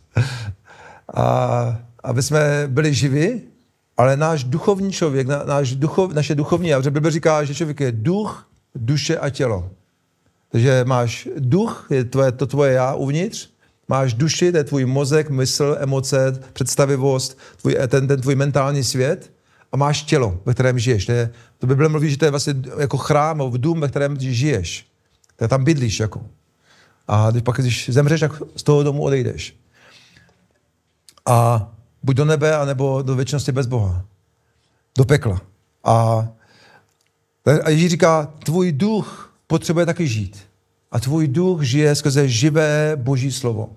A aby jsme byli živi, ale náš duchovní člověk, náš duchov, naše duchovní, já Bible říká, že člověk je duch, duše a tělo. Takže máš duch, je tvoje, to tvoje já uvnitř, máš duši, to je tvůj mozek, mysl, emoce, představivost, tvůj, ten, ten tvůj mentální svět a máš tělo, ve kterém žiješ. To, je, to Bible mluví, že to je vlastně jako chrám, v dům, ve kterém žiješ. To tam bydlíš jako. A když pak, když zemřeš, tak z toho domu odejdeš. A buď do nebe, anebo do věčnosti bez Boha. Do pekla. A, a Ježíš říká, tvůj duch potřebuje taky žít. A tvůj duch žije skrze živé boží slovo.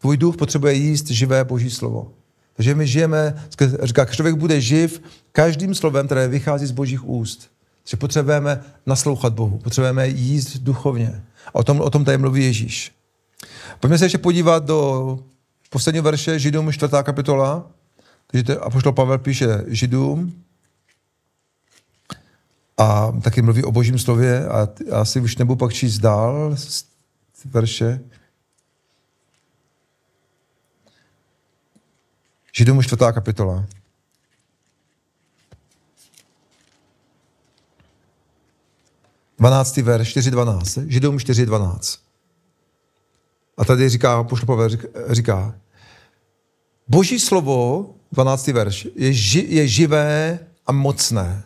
Tvůj duch potřebuje jíst živé boží slovo. Takže my žijeme, říká, člověk bude živ každým slovem, které vychází z božích úst. Že potřebujeme naslouchat Bohu, potřebujeme jíst duchovně. A o tom, o tom tady mluví Ježíš. Pojďme se ještě podívat do posledního verše Židům 4. kapitola. Takže Apoštol Pavel píše Židům a taky mluví o božím slově a asi už nebudu pak číst dál verše. Židům 4. kapitola. 12. verš, 4.12, Židům 4.12. A tady říká, pošlo říká, Boží slovo, 12. verš, je, ži, je živé a mocné.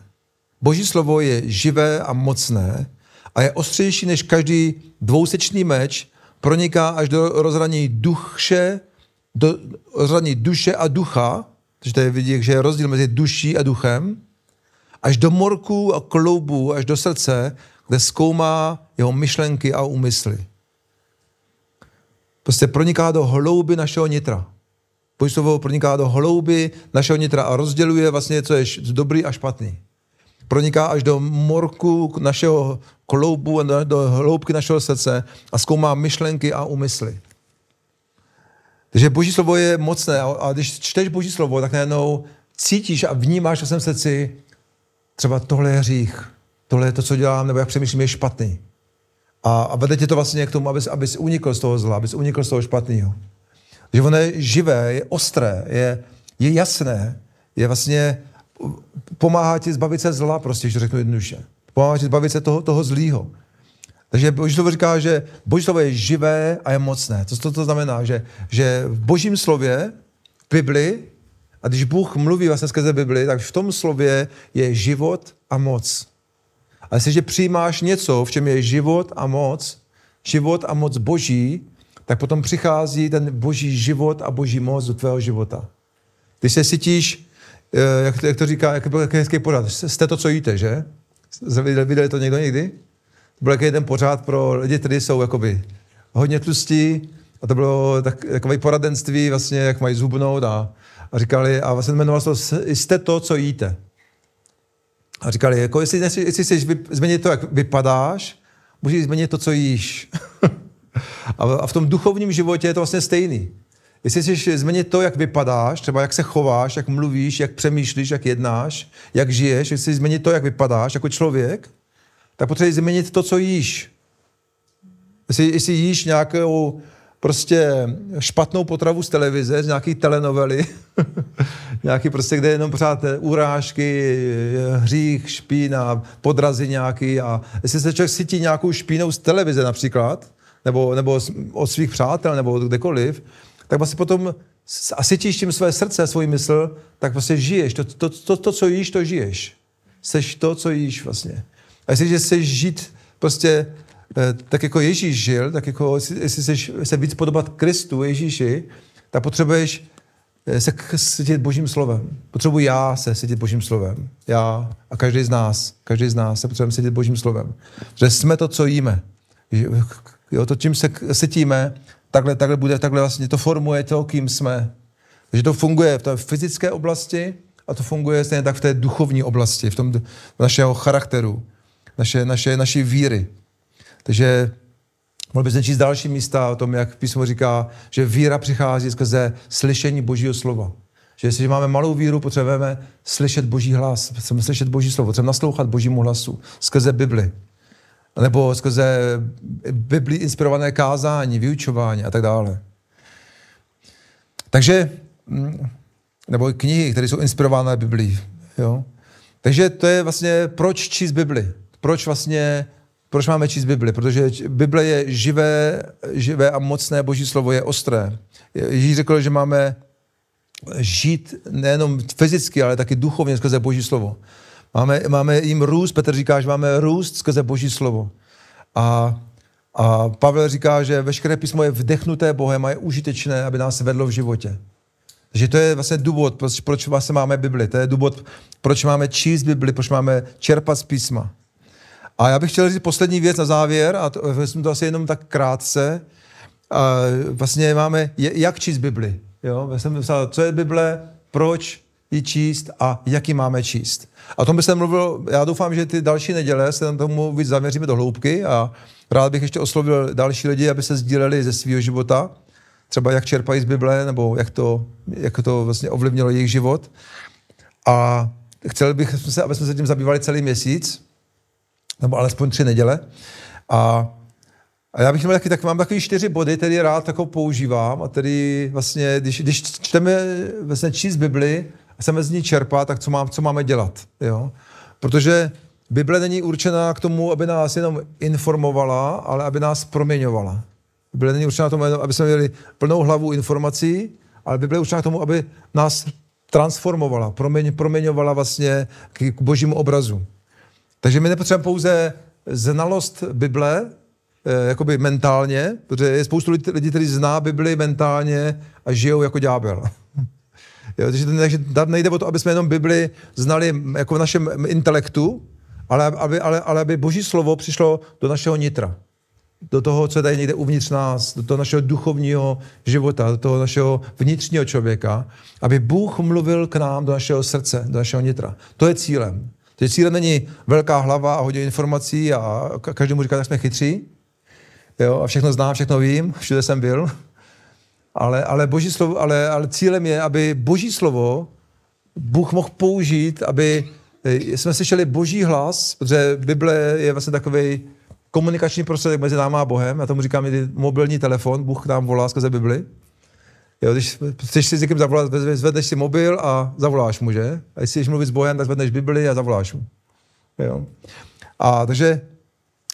Boží slovo je živé a mocné a je ostřejší než každý dvousečný meč, proniká až do rozhraní duše, do rozhraní duše a ducha, takže tady vidí, že je rozdíl mezi duší a duchem, až do morku a kloubu, až do srdce kde zkoumá jeho myšlenky a úmysly. Prostě proniká do hlouby našeho nitra. Boží slovo proniká do hlouby našeho nitra a rozděluje vlastně, co je dobrý a špatný. Proniká až do morku našeho kloubu, do hloubky našeho srdce a zkoumá myšlenky a úmysly. Takže Boží slovo je mocné a když čteš Boží slovo, tak najednou cítíš a vnímáš ve svém srdci, třeba tohle je hřích, tohle je to, co dělám, nebo jak přemýšlím, je špatný. A, a vede tě to vlastně k tomu, abys, abys unikl z toho zla, abys unikl z toho špatného. Že ono je živé, je ostré, je, je jasné, je vlastně, pomáhá ti zbavit se zla, prostě, to řeknu jednoduše. Pomáhá ti zbavit se toho, toho zlýho. Takže Boží slovo říká, že Boží slovo je živé a je mocné. Co to, to znamená? Že, že v Božím slově, v Bibli, a když Bůh mluví vlastně skrze Bibli, tak v tom slově je život a moc. A jestliže přijímáš něco, v čem je život a moc, život a moc Boží, tak potom přichází ten Boží život a Boží moc do tvého života. Když se cítíš, eh, jak to, jak to říká, jak byl hezký pořád, jste to, co jíte, že? Viděli to někdo někdy? byl jaký jeden pořád pro lidi, kteří jsou jakoby hodně tlustí a to bylo tak, takové poradenství, vlastně, jak mají zhubnout a, a říkali, a vlastně jmenovalo to, jste to, co jíte. A říkali, jako jestli, jestli, chceš změnit to, jak vypadáš, můžeš změnit to, co jíš. a, a v tom duchovním životě je to vlastně stejný. Jestli chceš změnit to, jak vypadáš, třeba jak se chováš, jak mluvíš, jak přemýšlíš, jak jednáš, jak žiješ, jestli změnit to, jak vypadáš jako člověk, tak potřebuješ změnit to, co jíš. Jestli, jestli jíš nějakou prostě špatnou potravu z televize, z nějaký telenovely, nějaký prostě, kde je jenom pořád urážky, hřích, špína, podrazy nějaký a jestli se člověk cítí nějakou špínou z televize například, nebo, nebo od svých přátel, nebo kdekoliv, tak vlastně potom a cítíš tím své srdce, svůj mysl, tak vlastně žiješ. To, to, to, to, co jíš, to žiješ. Seš to, co jíš vlastně. A jestliže chceš žít prostě tak jako Ježíš žil, tak jako jestli chceš se víc podobat Kristu, Ježíši, tak potřebuješ eh, se cítit Božím slovem. Potřebuji já se cítit Božím slovem. Já a každý z nás, každý z nás se potřebujeme cítit Božím slovem. Že jsme to, co jíme. Jo, to, čím se cítíme, takhle, takhle bude, takhle vlastně to formuje to, kým jsme. Takže to funguje v té fyzické oblasti a to funguje stejně tak v té duchovní oblasti, v tom našeho charakteru naše, naše, naší víry. Takže mohl bys číst další místa o tom, jak písmo říká, že víra přichází skrze slyšení Božího slova. Že jestliže máme malou víru, potřebujeme slyšet Boží hlas, potřebujeme slyšet Boží slovo, potřebujeme naslouchat Božímu hlasu skrze Bibli. Nebo skrze Bibli inspirované kázání, vyučování a tak dále. Takže, mm, nebo knihy, které jsou inspirované Biblí. Jo? Takže to je vlastně, proč číst Bibli proč vlastně proč máme číst Bibli? Protože Bible je živé, živé a mocné, boží slovo je ostré. Ježíš řekl, že máme žít nejenom fyzicky, ale taky duchovně skrze boží slovo. Máme, máme jim růst, Petr říká, že máme růst skrze boží slovo. A, a Pavel říká, že veškeré písmo je vdechnuté Bohem a je užitečné, aby nás vedlo v životě. Takže to je vlastně důvod, proč, proč vlastně máme Bibli. To je důvod, proč máme číst Bibli, proč máme čerpat z písma. A já bych chtěl říct poslední věc na závěr, a to, vezmu to asi jenom tak krátce. A vlastně máme, jak číst Bibli. Jo? Já jsem myslel, co je Bible, proč ji číst a jaký máme číst. A o tom se mluvil, já doufám, že ty další neděle se na tomu víc zaměříme do hloubky a rád bych ještě oslovil další lidi, aby se sdíleli ze svého života, třeba jak čerpají z Bible, nebo jak to, jak to vlastně ovlivnilo jejich život. A chtěl bych, aby jsme se tím zabývali celý měsíc, nebo alespoň tři neděle. A, a já bych měl taky, tak mám takový čtyři body, který rád tako používám a tedy vlastně, když, když čteme vlastně číst Bibli a chceme z ní čerpat, tak co, mám, co máme dělat, jo? Protože Bible není určená k tomu, aby nás jenom informovala, ale aby nás proměňovala. Bible není určená k tomu, aby jsme měli plnou hlavu informací, ale Bible je určená k tomu, aby nás transformovala, proměň, proměňovala vlastně k božímu obrazu. Takže my nepotřebujeme pouze znalost Bible, eh, jakoby mentálně, protože je spoustu lidí, kteří zná Bibli mentálně a žijou jako ďábel. Jo, takže, takže tam nejde o to, aby jsme jenom Bibli znali jako v našem intelektu, ale aby, ale, ale aby Boží slovo přišlo do našeho nitra. Do toho, co tady někde uvnitř nás, do toho našeho duchovního života, do toho našeho vnitřního člověka, aby Bůh mluvil k nám do našeho srdce, do našeho nitra. To je cílem. Že cílem není velká hlava a hodně informací a každý mu říká, že jsme chytří. Jo, a všechno znám, všechno vím, všude jsem byl. Ale, ale, boží slovo, ale, ale cílem je, aby boží slovo Bůh mohl použít, aby eh, jsme slyšeli boží hlas, protože Bible je vlastně takový komunikační prostředek mezi náma a Bohem. Já tomu říkám mobilní telefon, Bůh nám volá skrze Bibli. Jo, když chceš si s někým zavolat, zvedneš si mobil a zavoláš mu, že? A jestli chceš mluvit s Bohem, tak zvedneš Bibli a zavoláš mu. Jo. A takže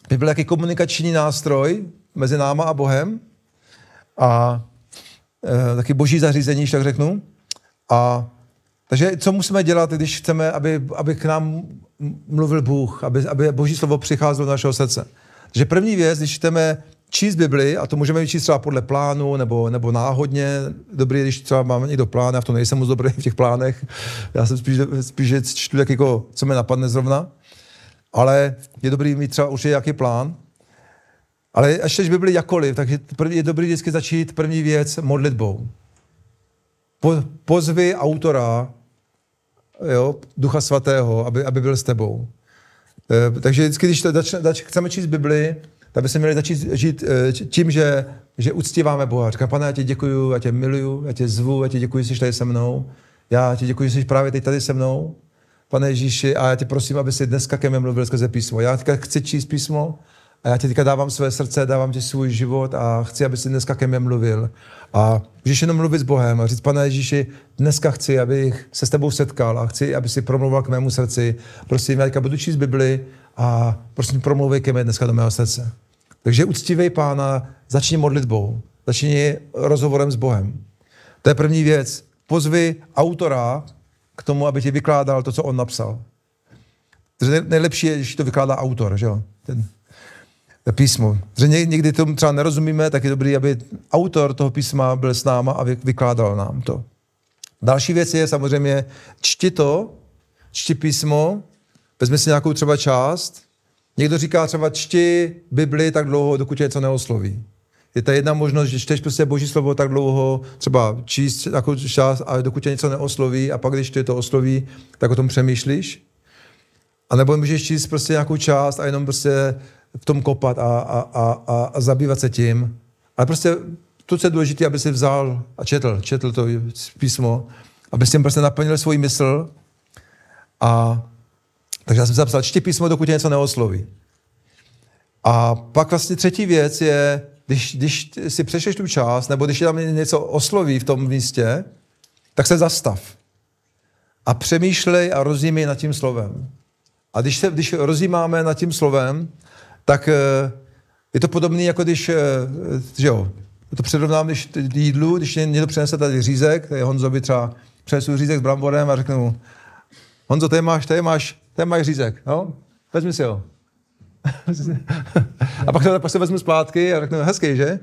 Bible je jaký komunikační nástroj mezi náma a Bohem a e, taky boží zařízení, tak řeknu. A takže co musíme dělat, když chceme, aby, aby k nám mluvil Bůh, aby, aby boží slovo přicházelo do našeho srdce. Takže první věc, když chceme číst Bibli, a to můžeme číst třeba podle plánu nebo, nebo náhodně, dobrý, když třeba máme někdo plán, já v tom nejsem moc dobrý v těch plánech, já jsem spíš, spíš čtu tak jako, co mi napadne zrovna, ale je dobrý mít třeba určitě jaký plán. Ale až čteš Bibli jakoliv, tak je, je dobrý vždycky začít první věc modlitbou. Po, pozvy autora, jo, Ducha Svatého, aby, aby byl s tebou. E, takže vždycky, když to dač, dač, chceme číst Bibli, tak bychom měli začít žít e, tím, že, že uctíváme Boha. Říkám, pane, já tě děkuju, já tě miluju, já tě zvu, já tě děkuji, že jsi tady se mnou. Já ti děkuji, že jsi právě teď tady se mnou. Pane Ježíši, a já tě prosím, aby si dneska ke mně mluvil skrze písmo. Já teďka chci číst písmo a já ti teďka dávám své srdce, dávám ti svůj život a chci, aby si dneska ke mně mluvil. A můžeš jenom mluvit s Bohem a říct, pane Ježíši, dneska chci, abych se s tebou setkal a chci, aby si promluvil k mému srdci. Prosím, já teďka budu číst Bibli a prosím, promluvej ke mně dneska do mého srdce. Takže uctívej pána, začni modlitbou, začni rozhovorem s Bohem. To je první věc. Pozvi autora k tomu, aby ti vykládal to, co on napsal. Takže nejlepší je, když to vykládá autor, že jo? Ten, písmo. Že někdy tomu třeba nerozumíme, tak je dobrý, aby autor toho písma byl s náma a vykládal nám to. Další věc je samozřejmě čti to, čti písmo, vezmi si nějakou třeba část. Někdo říká třeba čti Bibli tak dlouho, dokud tě něco neosloví. Je to jedna možnost, že čteš prostě Boží slovo tak dlouho, třeba číst jako čas, a dokud tě něco neosloví a pak, když tě to osloví, tak o tom přemýšlíš. A nebo můžeš číst prostě nějakou část a jenom prostě v tom kopat a, a, a, a, a zabývat se tím. Ale prostě to, co je důležité, aby si vzal a četl, četl to písmo, aby si prostě naplnil svůj mysl. A takže já jsem zapsal, čti písmo, dokud tě něco neosloví. A pak vlastně třetí věc je, když, když si přešeš tu část, nebo když tam něco osloví v tom místě, tak se zastav. A přemýšlej a rozjímej nad tím slovem. A když, se, když rozjímáme nad tím slovem, tak eh, je to podobné, jako když, eh, že jo, to předrovnám, když jídlu, když někdo přinese tady řízek, tady Honzo by třeba přinesu řízek s bramborem a řeknu Honzo, tady máš, tady máš, tady máš řízek, no? Vezmi si ho. a pak, to, pak se vezmu zpátky a řeknu, hezký, že?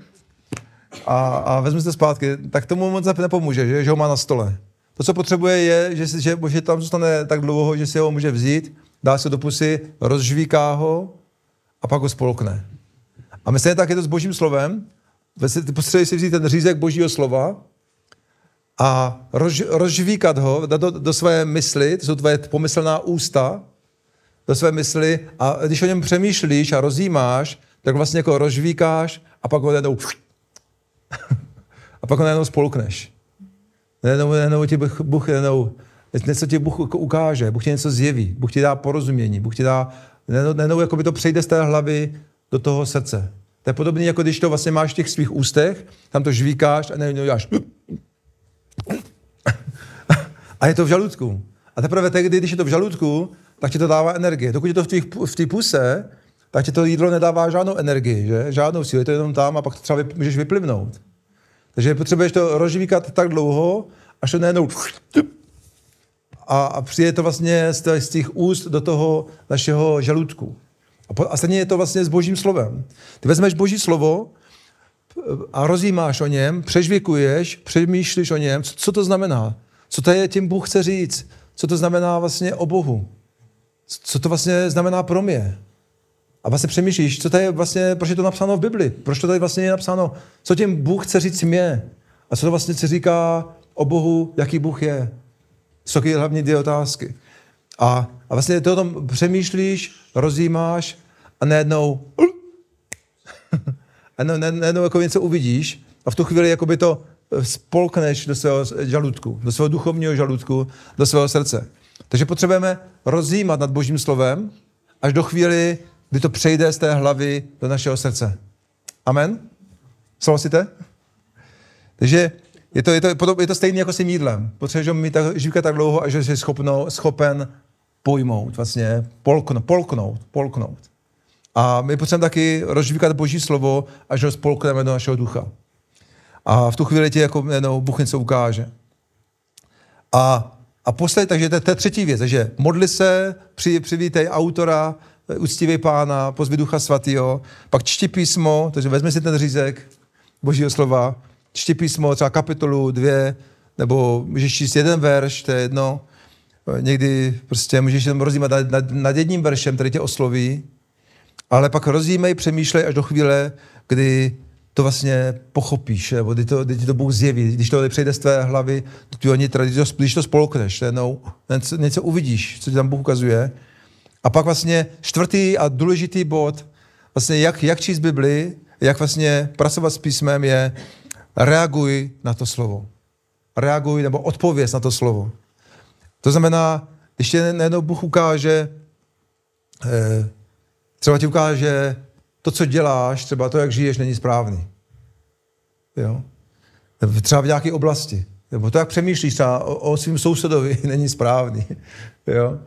A, a vezmu se zpátky, tak tomu moc nepomůže, že, že ho má na stole. To, co potřebuje, je, že, že, že tam zůstane tak dlouho, že si ho může vzít, dá se do pusy, rozžvíká ho a pak ho spolkne. A myslím, tak je to s božím slovem. Potřebuješ si vzít ten řízek božího slova a rož, rozžvíkat ho, do, do své mysli, to jsou tvoje pomyslná ústa, do své mysli a když o něm přemýšlíš a rozjímáš, tak vlastně jako rozžvíkáš a pak ho najednou a pak ho najednou spolkneš. Najednou, najednou ti Bůh, Bůh najednou, něco ti Bůh ukáže, Bůh ti něco zjeví, Bůh ti dá porozumění, Bůh ti dá, najednou jako by to přejde z té hlavy do toho srdce. To je podobné, jako když to vlastně máš v těch svých ústech, tam to žvíkáš a najednou děláš a je to v žaludku. A teprve tehdy, když je to v žaludku, tak ti to dává energie. Dokud je to v té v puse, tak ti to jídlo nedává žádnou energii, že? žádnou sílu, je to jenom tam a pak to třeba vyp, můžeš vyplivnout. Takže potřebuješ to rozžvíkat tak dlouho, až to najednou a, a přijde to vlastně z, z těch úst do toho našeho žaludku. A, po, a stejně je to vlastně s božím slovem. Ty vezmeš boží slovo a rozjímáš o něm, přežvěkuješ, přemýšlíš o něm, co, co to znamená, co to je tím Bůh chce říct, co to znamená vlastně o Bohu co to vlastně znamená pro mě. A vlastně přemýšlíš, co to je vlastně, proč je to napsáno v Bibli, proč to tady vlastně je napsáno, co tím Bůh chce říct mě a co to vlastně se říká o Bohu, jaký Bůh je. Jsou taky hlavně dvě otázky. A, a vlastně ty o tom přemýšlíš, rozjímáš a najednou a najednou, jako něco uvidíš a v tu chvíli jako by to spolkneš do svého žaludku, do svého duchovního žaludku, do svého srdce. Takže potřebujeme rozjímat nad Božím slovem až do chvíli, kdy to přejde z té hlavy do našeho srdce. Amen? Souhlasíte? Takže je to, je to, je to stejné jako s tím jídlem. Potřebuješ ho mít tak, živka tak dlouho, až jsi schopno, schopen pojmout, vlastně polknout, polknout, polknout. A my potřebujeme taky rozžvíkat Boží slovo, až ho spolkneme do našeho ducha. A v tu chvíli ti jako jenom Bůh něco ukáže. A, a poslední, takže to, je třetí věc, takže modli se, při, přivítej autora, uctívej pána, pozvi ducha svatého, pak čti písmo, takže vezmi si ten řízek Božího slova, čti písmo, třeba kapitolu, dvě, nebo můžeš číst jeden verš, to je jedno. Někdy prostě můžeš jenom rozjímat nad, nad, nad jedním veršem, který tě osloví, ale pak rozjímej, přemýšlej až do chvíle, kdy to vlastně pochopíš, nebo kdy, to, kdy ti to Bůh zjeví, když to přejde z tvé hlavy, když to, když to spolkneš, no, něco, něco uvidíš, co ti tam Bůh ukazuje. A pak vlastně čtvrtý a důležitý bod, vlastně jak, jak číst Bibli, jak vlastně pracovat s písmem je reaguj na to slovo. Reaguj nebo odpověz na to slovo. To znamená, když tě najednou Bůh ukáže, eh, třeba ti ukáže to, co děláš, třeba to, jak žiješ, není správný. Jo? Nebo třeba v nějaké oblasti. Nebo to, jak přemýšlíš třeba o, o svým sousedovi, není správný. Jo?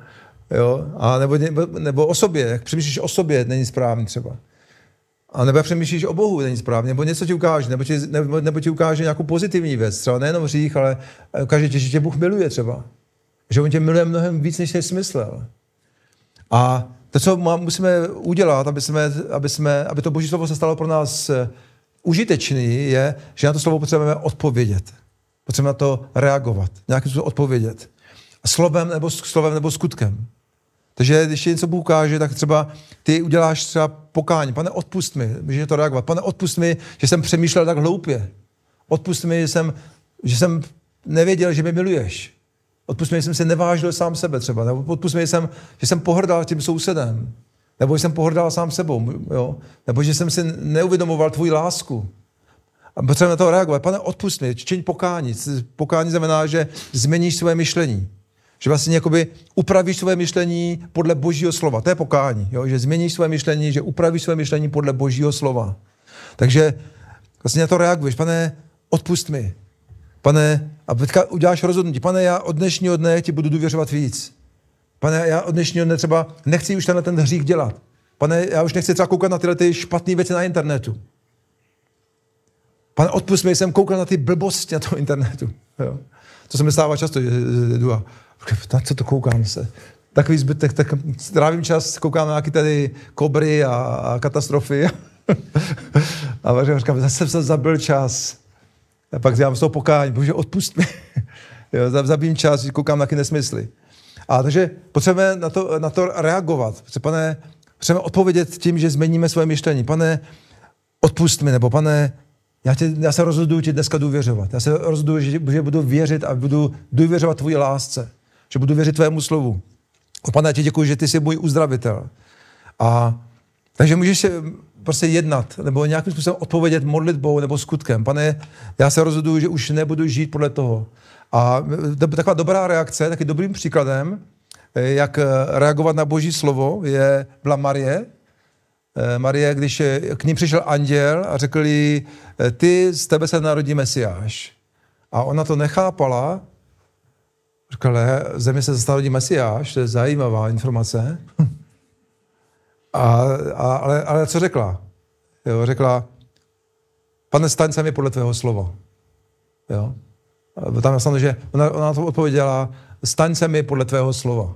Jo? A nebo, nebo, nebo o sobě, jak přemýšlíš o sobě, není správný třeba. A nebo přemýšlíš o Bohu, není správně, nebo něco ti ukáže, nebo ti, nebo, nebo ti ukáže nějakou pozitivní věc, třeba nejenom hřích, ale ukáže ti, že tě Bůh miluje třeba. Že on tě miluje mnohem víc, než jsi smyslel. A to, co má, musíme udělat, aby, jsme, aby, jsme, aby to Boží slovo se stalo pro nás eh, užitečný, je, že na to slovo potřebujeme odpovědět. Potřebujeme na to reagovat, nějakým způsobem odpovědět. Slovem nebo, slovem nebo skutkem. Takže když ti něco Bůh ukáže, tak třeba ty uděláš třeba pokání. Pane, odpust mi, můžeš to reagovat. Pane, odpust mi, že jsem přemýšlel tak hloupě. Odpust mi, že jsem, že jsem nevěděl, že mě miluješ. Odpust mi, že jsem se nevážil sám sebe třeba. Nebo odpust mi, že jsem, že jsem pohrdal tím sousedem. Nebo že jsem pohrdal sám sebou. Jo? Nebo že jsem si neuvědomoval tvoji lásku. A potřebujeme na to reagovat. Pane, odpust mi, čiň pokání. Pokání znamená, že změníš své myšlení. Že vlastně jakoby upravíš své myšlení podle božího slova. To je pokání. Jo? Že změníš své myšlení, že upravíš své myšlení podle božího slova. Takže vlastně na to reaguješ. Pane, odpust mi. Pane, a teďka uděláš rozhodnutí. Pane, já od dnešního dne ti budu důvěřovat víc. Pane, já od dnešního dne třeba nechci už tenhle ten hřích dělat. Pane, já už nechci třeba koukat na tyhle ty špatné věci na internetu. Pane, odpust mi, jsem koukal na ty blbosti na tom internetu. Jo. To se mi stává často, že jdu a na co to koukám se. Takový zbytek, tak strávím čas, koukám na nějaké tady kobry a, a katastrofy. a říkám, zase jsem zabil čas. A pak dělám z toho pokání, bože, odpust mi. zabím čas, koukám na ty nesmysly. A takže potřebujeme na to, na to reagovat. Pane, potřebujeme odpovědět tím, že změníme svoje myšlení. Pane, odpust mi, nebo pane, já, tě, já se rozhoduju ti dneska důvěřovat. Já se rozhoduju, že, že budu věřit a budu důvěřovat tvoji lásce. Že budu věřit tvému slovu. O pane, já ti děkuji, že ty jsi můj uzdravitel. A takže můžeš se prostě jednat, nebo nějakým způsobem odpovědět modlitbou nebo skutkem. Pane, já se rozhoduju, že už nebudu žít podle toho. A taková dobrá reakce, taky dobrým příkladem, jak reagovat na boží slovo, je, byla Marie. Marie, když k ní přišel anděl a řekl jí, ty z tebe se narodí Mesiáš. A ona to nechápala, Říkala, země se zastaví Mesiáš, to je zajímavá informace. A, a, ale, ale co řekla? Jo, řekla, pane, staň se mi podle tvého slova. Jo? Tam je že ona, ona to odpověděla, staň se mi podle tvého slova.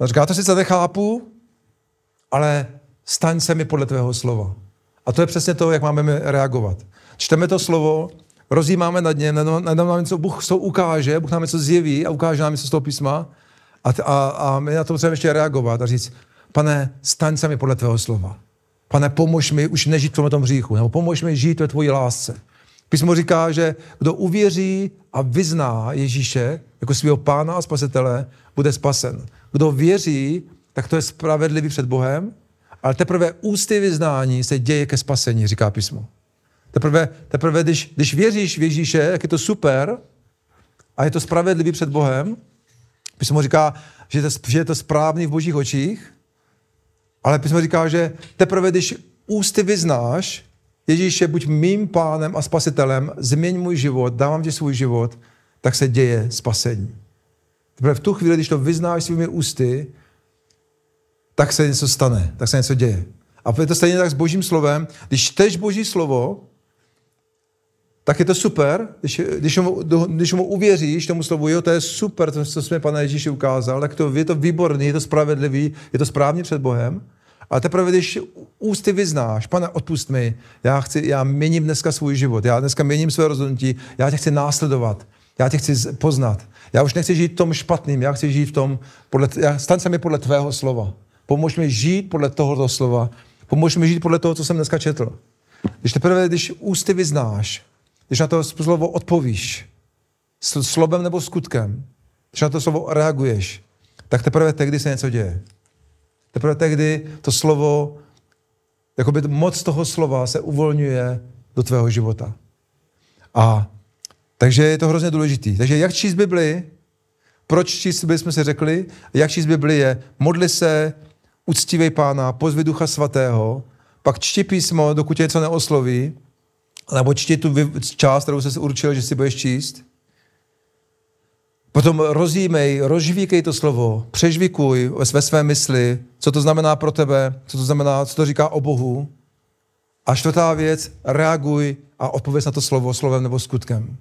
A říká, to sice nechápu, ale staň se mi podle tvého slova. A to je přesně to, jak máme reagovat. Čteme to slovo, rozjímáme nad něm, nám nám něco Bůh to ukáže, Bůh nám něco zjeví a ukáže nám něco z toho písma a, a, a my na to musíme ještě reagovat a říct, pane, staň se mi podle tvého slova. Pane, pomož mi už nežít v tom hříchu, nebo pomož mi žít ve tvojí lásce. Písmo říká, že kdo uvěří a vyzná Ježíše jako svého pána a spasitele, bude spasen. Kdo věří, tak to je spravedlivý před Bohem, ale teprve ústy vyznání se děje ke spasení, říká písmo. Teprve, teprve když, když věříš v Ježíše, jak je to super a je to spravedlivý před Bohem, písmo říká, že je to správný v božích očích, ale písmo říká, že teprve když ústy vyznáš, Ježíš je buď mým pánem a spasitelem, změň můj život, dávám ti svůj život, tak se děje spasení. Teprve v tu chvíli, když to vyznáš svými ústy, tak se něco stane, tak se něco děje. A je to stejně tak s božím slovem. Když čteš boží slovo, tak je to super, když, když, mu, když mu uvěříš tomu slovu, jo, to je super, to, co jsme Pane Ježíši ukázal, tak to, je to výborný, je to spravedlivý, je to správně před Bohem. Ale teprve, když ústy vyznáš, pane, odpust mi, já, chci, já měním dneska svůj život, já dneska měním své rozhodnutí, já tě chci následovat, já tě chci poznat. Já už nechci žít v tom špatným, já chci žít v tom, podle, já, stan se mi podle tvého slova. Pomož mi žít podle tohoto slova. Pomož mi žít podle toho, co jsem dneska četl. Když teprve, když ústy vyznáš, když na to slovo odpovíš, slovem nebo skutkem, když na to slovo reaguješ, tak teprve tehdy se něco děje. Teprve tehdy to slovo, jakoby moc toho slova se uvolňuje do tvého života. A takže je to hrozně důležitý. Takže jak číst Bibli, proč číst Bibli jsme si řekli, jak číst Bibli je, modli se, uctívej pána, pozvi ducha svatého, pak čti písmo, dokud tě něco neosloví, nebo čti tu část, kterou jsi určil, že si budeš číst. Potom rozjímej, rozžvíkej to slovo, přežvikuj ve své mysli, co to znamená pro tebe, co to znamená, co to říká o Bohu. A čtvrtá věc, reaguj a odpověz na to slovo slovem nebo skutkem.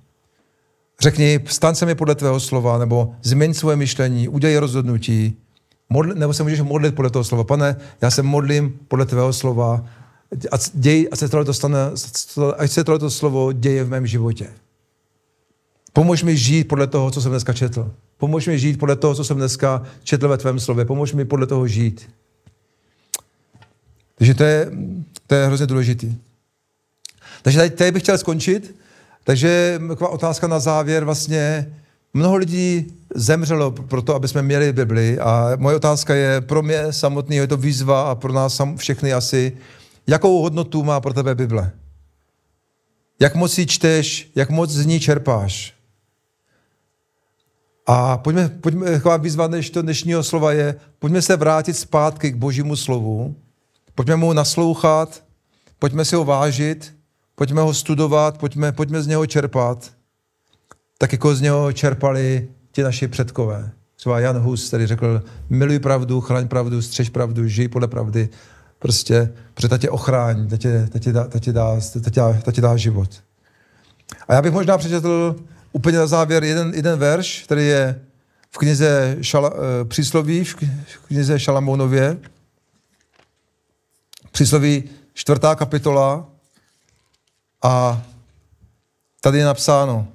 Řekni, stan se mi podle tvého slova, nebo změň svoje myšlení, udělej rozhodnutí, modl, nebo se můžeš modlit podle toho slova. Pane, já se modlím podle tvého slova, ať, děj, ať se tohle stane, ať se tohle slovo děje v mém životě. Pomož mi žít podle toho, co jsem dneska četl. Pomož mi žít podle toho, co jsem dneska četl ve tvém slově. Pomož mi podle toho žít. Takže to je, to je hrozně důležitý. Takže tady, tady bych chtěl skončit. Takže taková otázka na závěr vlastně. Mnoho lidí zemřelo pro to, aby jsme měli Bibli a moje otázka je, pro mě samotný je to výzva a pro nás sam, všechny asi, jakou hodnotu má pro tebe Bible? Jak moc ji čteš, jak moc z ní čerpáš? A pojďme, pojďme taková výzva než to dnešního slova je, pojďme se vrátit zpátky k božímu slovu, pojďme mu naslouchat, pojďme si ho vážit, pojďme ho studovat, pojďme, pojďme z něho čerpat, tak jako z něho čerpali ti naši předkové. Třeba Jan Hus tady řekl, miluj pravdu, chraň pravdu, střež pravdu, žij podle pravdy. Prostě, protože ta tě ochrání, ta tě, ta tě, dá, ta tě, dá, ta tě, ta tě dá život. A já bych možná přečetl úplně na závěr jeden, jeden verš, který je v knize šala, eh, přísloví, v knize Šalamounově. Přísloví čtvrtá kapitola a tady je napsáno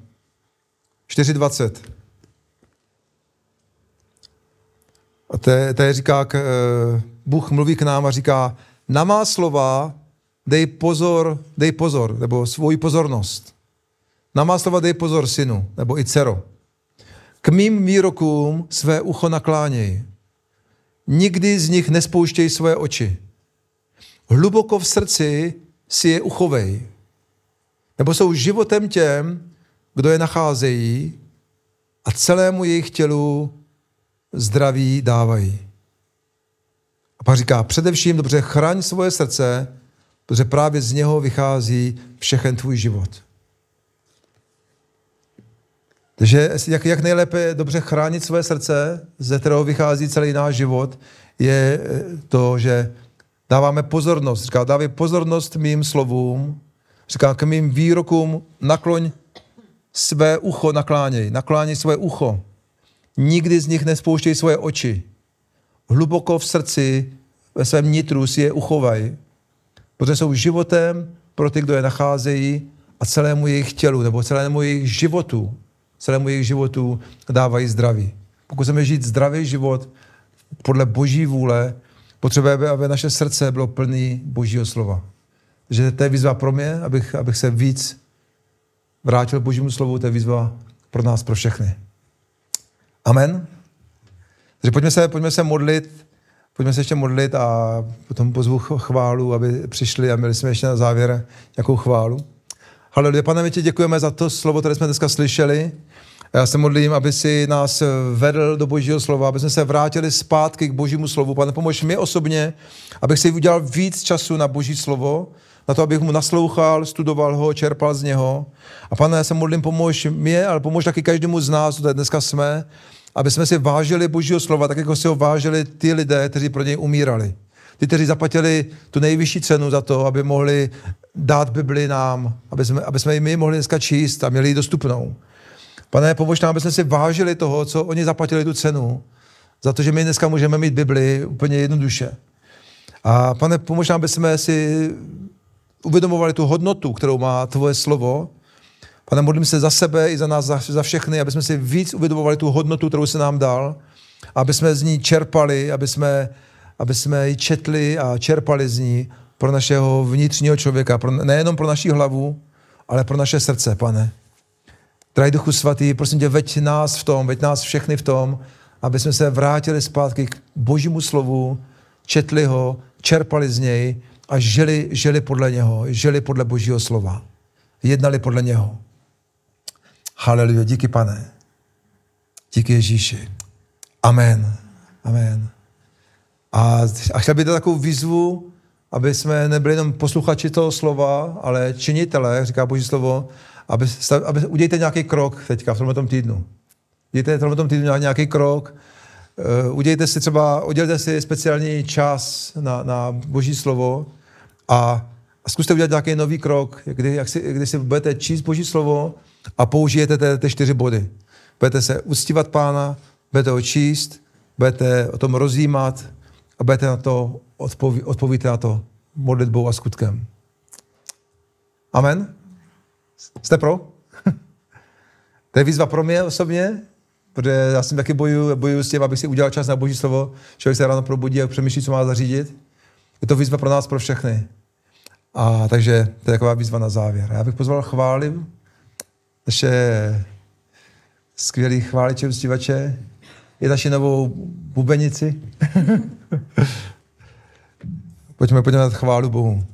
4.20. A to je, to je říká, k, uh, Bůh mluví k nám a říká, na má slova dej pozor, dej pozor, nebo svoji pozornost. Na má slova dej pozor, synu, nebo i dcero. K mým výrokům své ucho nakláněj. Nikdy z nich nespouštěj své oči. Hluboko v srdci si je uchovej. Nebo jsou životem těm, kdo je nacházejí a celému jejich tělu zdraví dávají. Pak říká, především dobře chraň svoje srdce, protože právě z něho vychází všechen tvůj život. Takže jak, jak nejlépe dobře chránit své srdce, ze kterého vychází celý náš život, je to, že dáváme pozornost. Říká, dávej pozornost mým slovům, říká, k mým výrokům nakloň své ucho, nakláněj, nakláněj své ucho. Nikdy z nich nespouštěj svoje oči. Hluboko v srdci, ve svém nitru si je uchovaj, protože jsou životem pro ty, kdo je nacházejí a celému jejich tělu, nebo celému jejich životu, celému jejich životu dávají zdraví. Pokud chceme žít zdravý život podle boží vůle, potřebujeme, aby naše srdce bylo plné božího slova. Takže to je výzva pro mě, abych, abych se víc vrátil božímu slovu, to je výzva pro nás, pro všechny. Amen. Takže pojďme se, pojďme se modlit, pojďme se ještě modlit a potom pozvu chválu, aby přišli a měli jsme ještě na závěr nějakou chválu. Haleluja. Pane, my ti děkujeme za to slovo, které jsme dneska slyšeli. Já se modlím, aby si nás vedl do božího slova, aby jsme se vrátili zpátky k božímu slovu. Pane, pomož mi osobně, abych si udělal víc času na boží slovo, na to, abych mu naslouchal, studoval ho, čerpal z něho. A pane, já se modlím, pomož mě, ale pomož taky každému z nás, tady dneska jsme, aby jsme si vážili božího slova, tak jako si ho vážili ty lidé, kteří pro něj umírali. Ty, kteří zaplatili tu nejvyšší cenu za to, aby mohli dát Bibli nám, aby jsme, aby jsme ji my mohli dneska číst a měli ji dostupnou. Pane, pomož nám, aby jsme si vážili toho, co oni zaplatili tu cenu, za to, že my dneska můžeme mít Bibli úplně jednoduše. A pane, pomož nám, aby jsme si uvědomovali tu hodnotu, kterou má tvoje slovo. Pane, modlím se za sebe i za nás, za, za všechny, aby jsme si víc uvědomovali tu hodnotu, kterou se nám dal, aby jsme z ní čerpali, aby jsme, aby jsme ji četli a čerpali z ní pro našeho vnitřního člověka, pro, nejenom pro naši hlavu, ale pro naše srdce, pane. Drahý Duchu Svatý, prosím tě, veď nás v tom, veď nás všechny v tom, aby jsme se vrátili zpátky k Božímu slovu, četli ho, čerpali z něj a žili, žili podle něho, žili podle Božího slova. Jednali podle něho. Haleluja, díky pane. Díky Ježíši. Amen. Amen. A, a chtěl bych dát takovou výzvu, aby jsme nebyli jenom posluchači toho slova, ale činitelé, jak říká Boží slovo, aby, aby udějte nějaký krok teďka v tomto týdnu. Udějte v tomto týdnu nějaký krok, uh, udějte si třeba, udělejte si speciální čas na, na Boží slovo a, a zkuste udělat nějaký nový krok, kdy, jak si, kdy si budete číst Boží slovo a použijete ty čtyři body. Budete se uctívat pána, budete ho číst, budete o tom rozjímat a budete na to odpoví, odpovíte na to modlitbou a skutkem. Amen? Jste pro? to je výzva pro mě osobně, protože já jsem taky bojuju, bojuju s tím, abych si udělal čas na boží slovo. Člověk se ráno probudí a přemýšlí, co má zařídit. Je to výzva pro nás, pro všechny. A takže to je taková výzva na závěr. Já bych pozval chválím naše skvělý chváliče, uctívače, je naši novou bubenici. pojďme, na chválu Bohu.